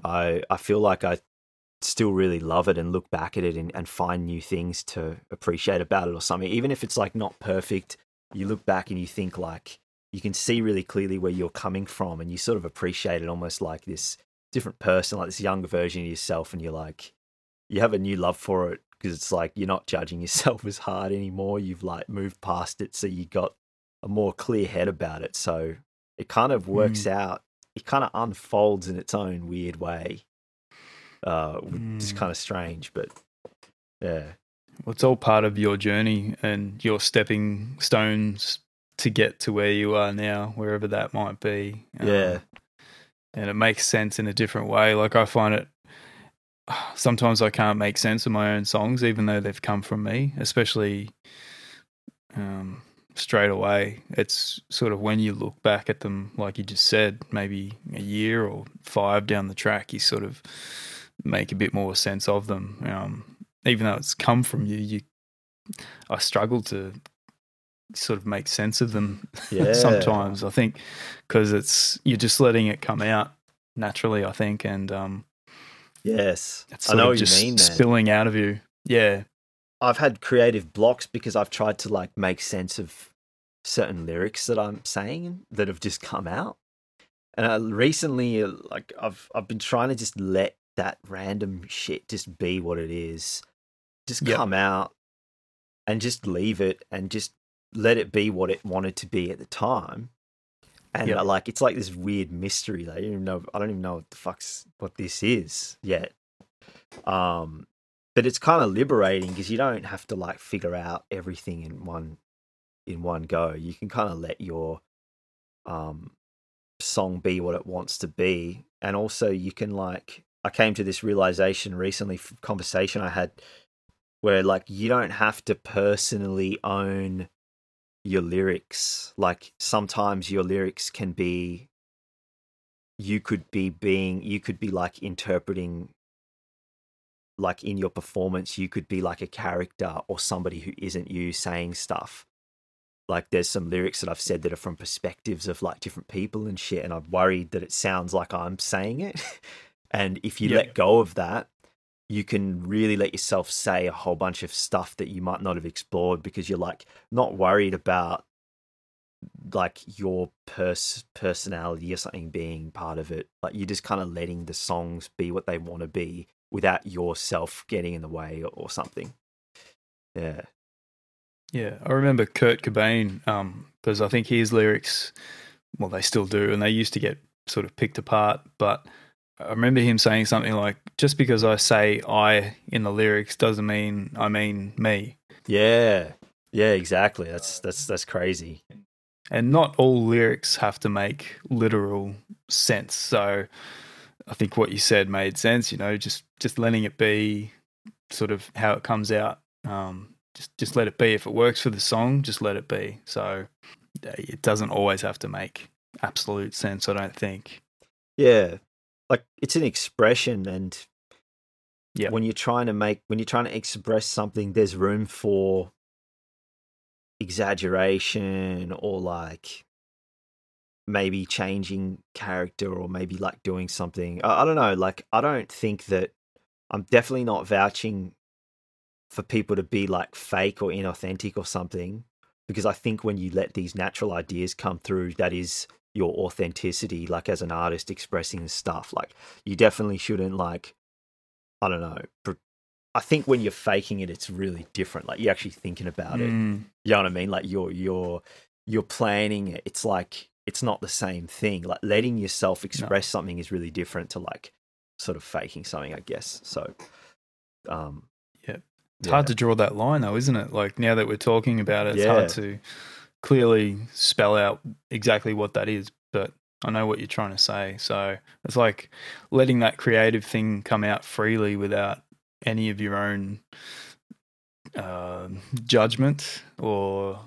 I I feel like I still really love it and look back at it and, and find new things to appreciate about it or something, even if it's like not perfect you look back and you think like you can see really clearly where you're coming from and you sort of appreciate it almost like this different person like this younger version of yourself and you're like you have a new love for it because it's like you're not judging [LAUGHS] yourself as hard anymore you've like moved past it so you got a more clear head about it so it kind of works out it kind of unfolds in its own weird way uh which is Mm. kind of strange but yeah Well, it's all part of your journey and your stepping stones to get to where you are now, wherever that might be. Um, yeah and it makes sense in a different way. Like I find it sometimes I can't make sense of my own songs, even though they've come from me, especially um, straight away. It's sort of when you look back at them, like you just said, maybe a year or five down the track, you sort of make a bit more sense of them. Um, even though it's come from you, you I struggle to sort of make sense of them [LAUGHS] Yeah. sometimes. I think because it's you're just letting it come out naturally. I think, and um, yes i know what you mean man. spilling out of you. Yeah, I've had creative blocks because I've tried to like make sense of certain lyrics that I'm saying that have just come out. And I, recently, uh, like I've I've been trying to just let that random shit just be what it is. Just Yep. come out and just leave it and just let it be what it wanted to be at the time. And Yep. uh, like it's like this weird mystery. Don't even know. I don't even know what the fuck's what this is yet. Um, but it's kind of liberating because you don't have to like figure out everything in one in one go. You can kind of let your um song be what it wants to be, and also you can like. I came to this realization recently, from conversation I had, where like you don't have to personally own your lyrics. Like sometimes your lyrics can be you could be being you could be like interpreting like in your performance you could be like a character or somebody who isn't you saying stuff like there's some lyrics that I've said that are from perspectives of like different people and shit and I'm worried that it sounds like I'm saying it [LAUGHS] and if you let go of that you can really let yourself say a whole bunch of stuff that you might not have explored because you're like not worried about like your pers- personality or something being part of it like you're just kind of letting the songs be what they want to be without yourself getting in the way or, or something yeah Yeah, I remember Kurt Cobain um because I think his lyrics, well, they still do, and they used to get sort of picked apart. But I remember him saying something like, "Just because I say I in the lyrics doesn't mean I mean me." yeah yeah exactly that's that's that's crazy And not all lyrics have to make literal sense. So I think what you said made sense. You know, just just letting it be, sort of how it comes out. Um, just just let it be. If it works for the song, just let it be. So it doesn't always have to make absolute sense. I don't think. yeah like it's an expression and Yeah. when you're trying to make when you're trying to express something there's room for exaggeration or like maybe changing character or maybe like doing something I, I don't know like i don't think that i'm definitely not vouching for people to be like fake or inauthentic or something because i think when you let these natural ideas come through that is your authenticity like as an artist expressing stuff like you definitely shouldn't like i don't know pr- i think when you're faking it it's really different like you're actually thinking about it Mm, you know what I mean? Like you're you're you're planning it. It's like it's not the same thing. Like letting yourself express something is really different to like sort of faking something, I guess. So um Yeah. It's hard to draw that line, though, isn't it? Like now that we're talking about it, it's Yeah. hard to clearly spell out exactly what that is. But I know what you're trying to say. So it's like letting that creative thing come out freely without any of your own uh, judgment or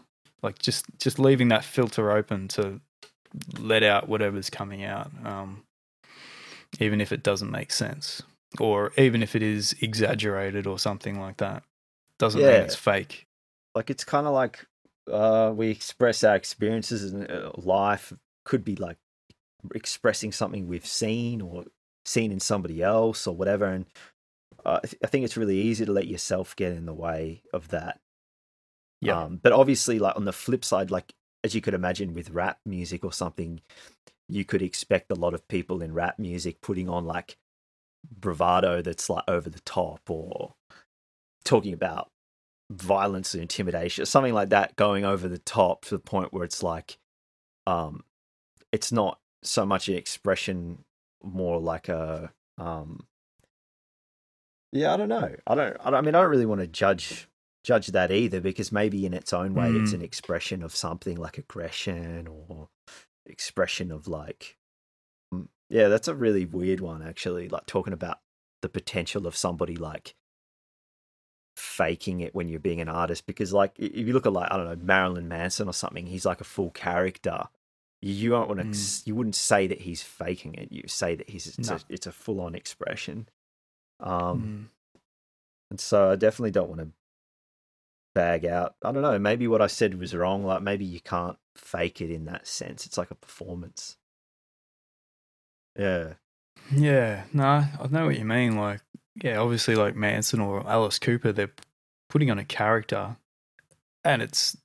like just just leaving that filter open to let out whatever's coming out, um, even if it doesn't make sense or even if it is exaggerated or something like that. Doesn't mean it's fake. like it's kind of like uh we express our experiences in uh, life could be like expressing something we've seen or seen in somebody else or whatever and uh, I th- I think it's really easy to let yourself get in the way of that Yeah. Um, but obviously, like on the flip side, like as you could imagine with rap music or something, you could expect a lot of people in rap music putting on like bravado that's like over the top or talking about violence and intimidation, something like that, going over the top to the point where it's like, um, it's not so much an expression, more like a, um, yeah, I don't know. I don't. I, don't, I mean, I don't really want to judge judge that either because maybe in its own way it's Mm. an expression of something like aggression or expression of like Mm, yeah that's a really weird one actually like talking about the potential of somebody like faking it when you're being an artist because like if you look at like i don't know marilyn manson or something he's like a full character you, you don't want to Mm. you wouldn't say that he's faking it you say that he's it's No. a, it's a full-on expression um Mm. and so I definitely don't want to bag out. I don't know. Maybe what I said was wrong. Like maybe you can't fake it in that sense. It's like a performance. Yeah. Yeah, no, I know what you mean. Like, yeah, obviously, like Manson or Alice Cooper, they're putting on a character, and it's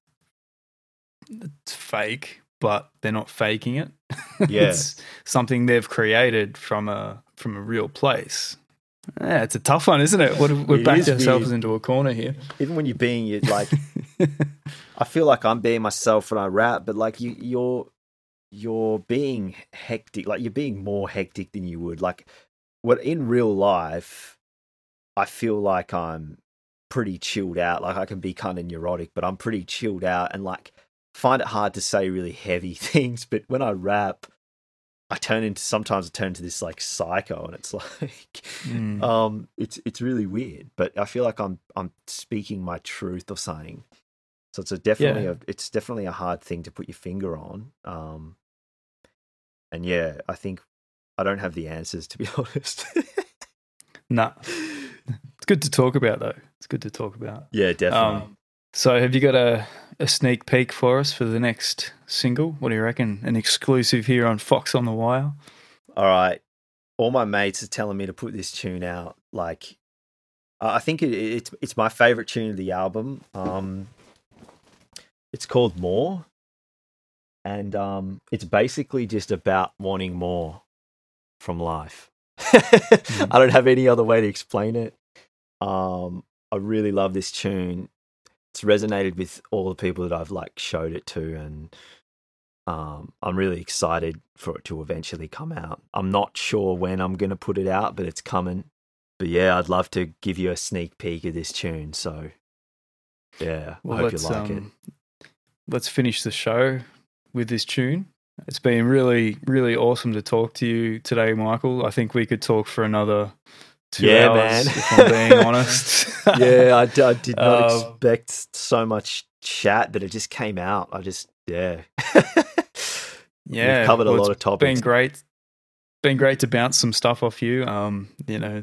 it's fake, but they're not faking it. [LAUGHS] Yeah. it's something they've created from a from a real place. Yeah, it's a tough one, isn't it? What, we're It backed ourselves weird. into a corner here. even when you're being you like [LAUGHS] I feel like I'm being myself when I rap, but like you you're you're being hectic, like you're being more hectic than you would. Like what in real life, I feel like I'm pretty chilled out. Like I can be kind of neurotic, but I'm pretty chilled out and like find it hard to say really heavy [LAUGHS] things. But when I rap, I turn into sometimes I turn into this like psycho and it's [LAUGHS] like Mm. um it's it's really weird but i feel like i'm i'm speaking my truth or something so it's a definitely Yeah. a it's definitely a hard thing to put your finger on um and yeah i think i don't have the answers to be [LAUGHS] honest Nah, it's good to talk about though. It's good to talk about. yeah definitely Um, so, have you got a, a sneak peek for us for the next single? What do you reckon? An exclusive here on Fox on the Wire. all right all my mates are telling me to put this tune out like i think it, it's it's my favorite tune of the album um it's called more and um it's basically just about wanting more from life [LAUGHS] i don't have any other way to explain it um i really love this tune it's resonated with all the people that i've like showed it to and um, I'm really excited for it to eventually come out. I'm not sure when I'm going to put it out, but it's coming. But yeah, I'd love to give you a sneak peek of this tune. So yeah, I hope you like it. um, let's finish the show with this tune. It's been really, really awesome to talk to you today, Michael. I think we could talk for another two Yeah, hours, man. if I'm being [LAUGHS] honest. yeah, I did not [LAUGHS] Um, expect so much chat, but it just came out. I just yeah. [LAUGHS] yeah, We've covered a lot of topics. Been great. Been great to bounce some stuff off you. Um, you know,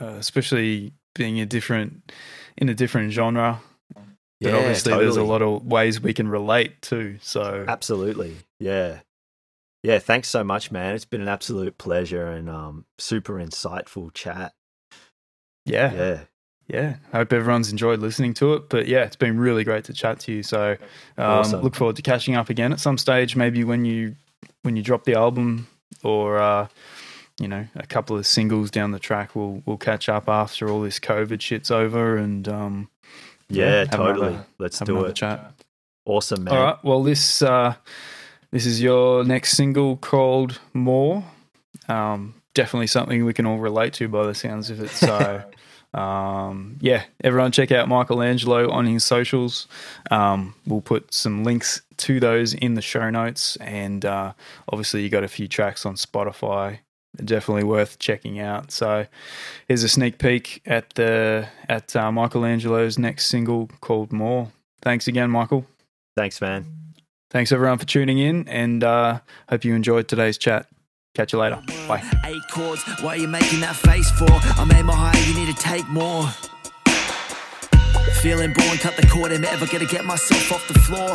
uh, especially being a different in a different genre. But Yeah, obviously, there's a lot of ways we can relate too. So Absolutely. Yeah. Yeah, thanks so much, man. It's been an absolute pleasure and um super insightful chat. yeah, Yeah. yeah. I Hope everyone's enjoyed listening to it. But yeah, it's been really great to chat to you. So um, Awesome. look forward to catching up again at some stage, maybe when you when you drop the album or uh, you know a couple of singles down the track. We'll we'll catch up after all this COVID shit's over and um, Yeah, have totally. another- Let's do it. chat. Awesome, man. All right. Well, this uh, this is your next single called "More." Um, definitely something we can all relate to by the sounds of it. So, [LAUGHS] um, yeah, everyone check out Michelangelo on his socials. Um, we'll put some links to those in the show notes, and uh, obviously you got a few tracks on Spotify. Definitely worth checking out. So, here's a sneak peek at the at uh, Michelangelo's next single called "More." Thanks again, Michael. Thanks, man. Thanks everyone for tuning in and uh, hope you enjoyed today's chat. Catch you later. Bye. Eight chords, what are you making that face for? I made my high, you need to take more. Feeling born, cut the cord, am ever gonna get myself off the floor?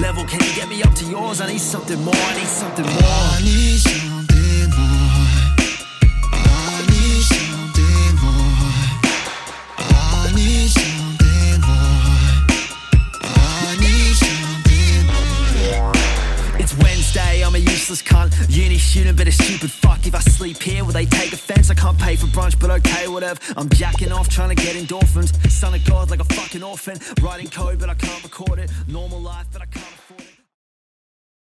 Level, can you get me up to yours? I need something more, I need something more. Wednesday, I'm a useless cunt. Uni student, but a stupid fuck. If I sleep here, will they take offense? I can't pay for brunch, but okay, whatever. I'm jacking off, trying to get endorphins. Son of God, like a fucking orphan. Writing code, but I can't record it. Normal life, but I can't.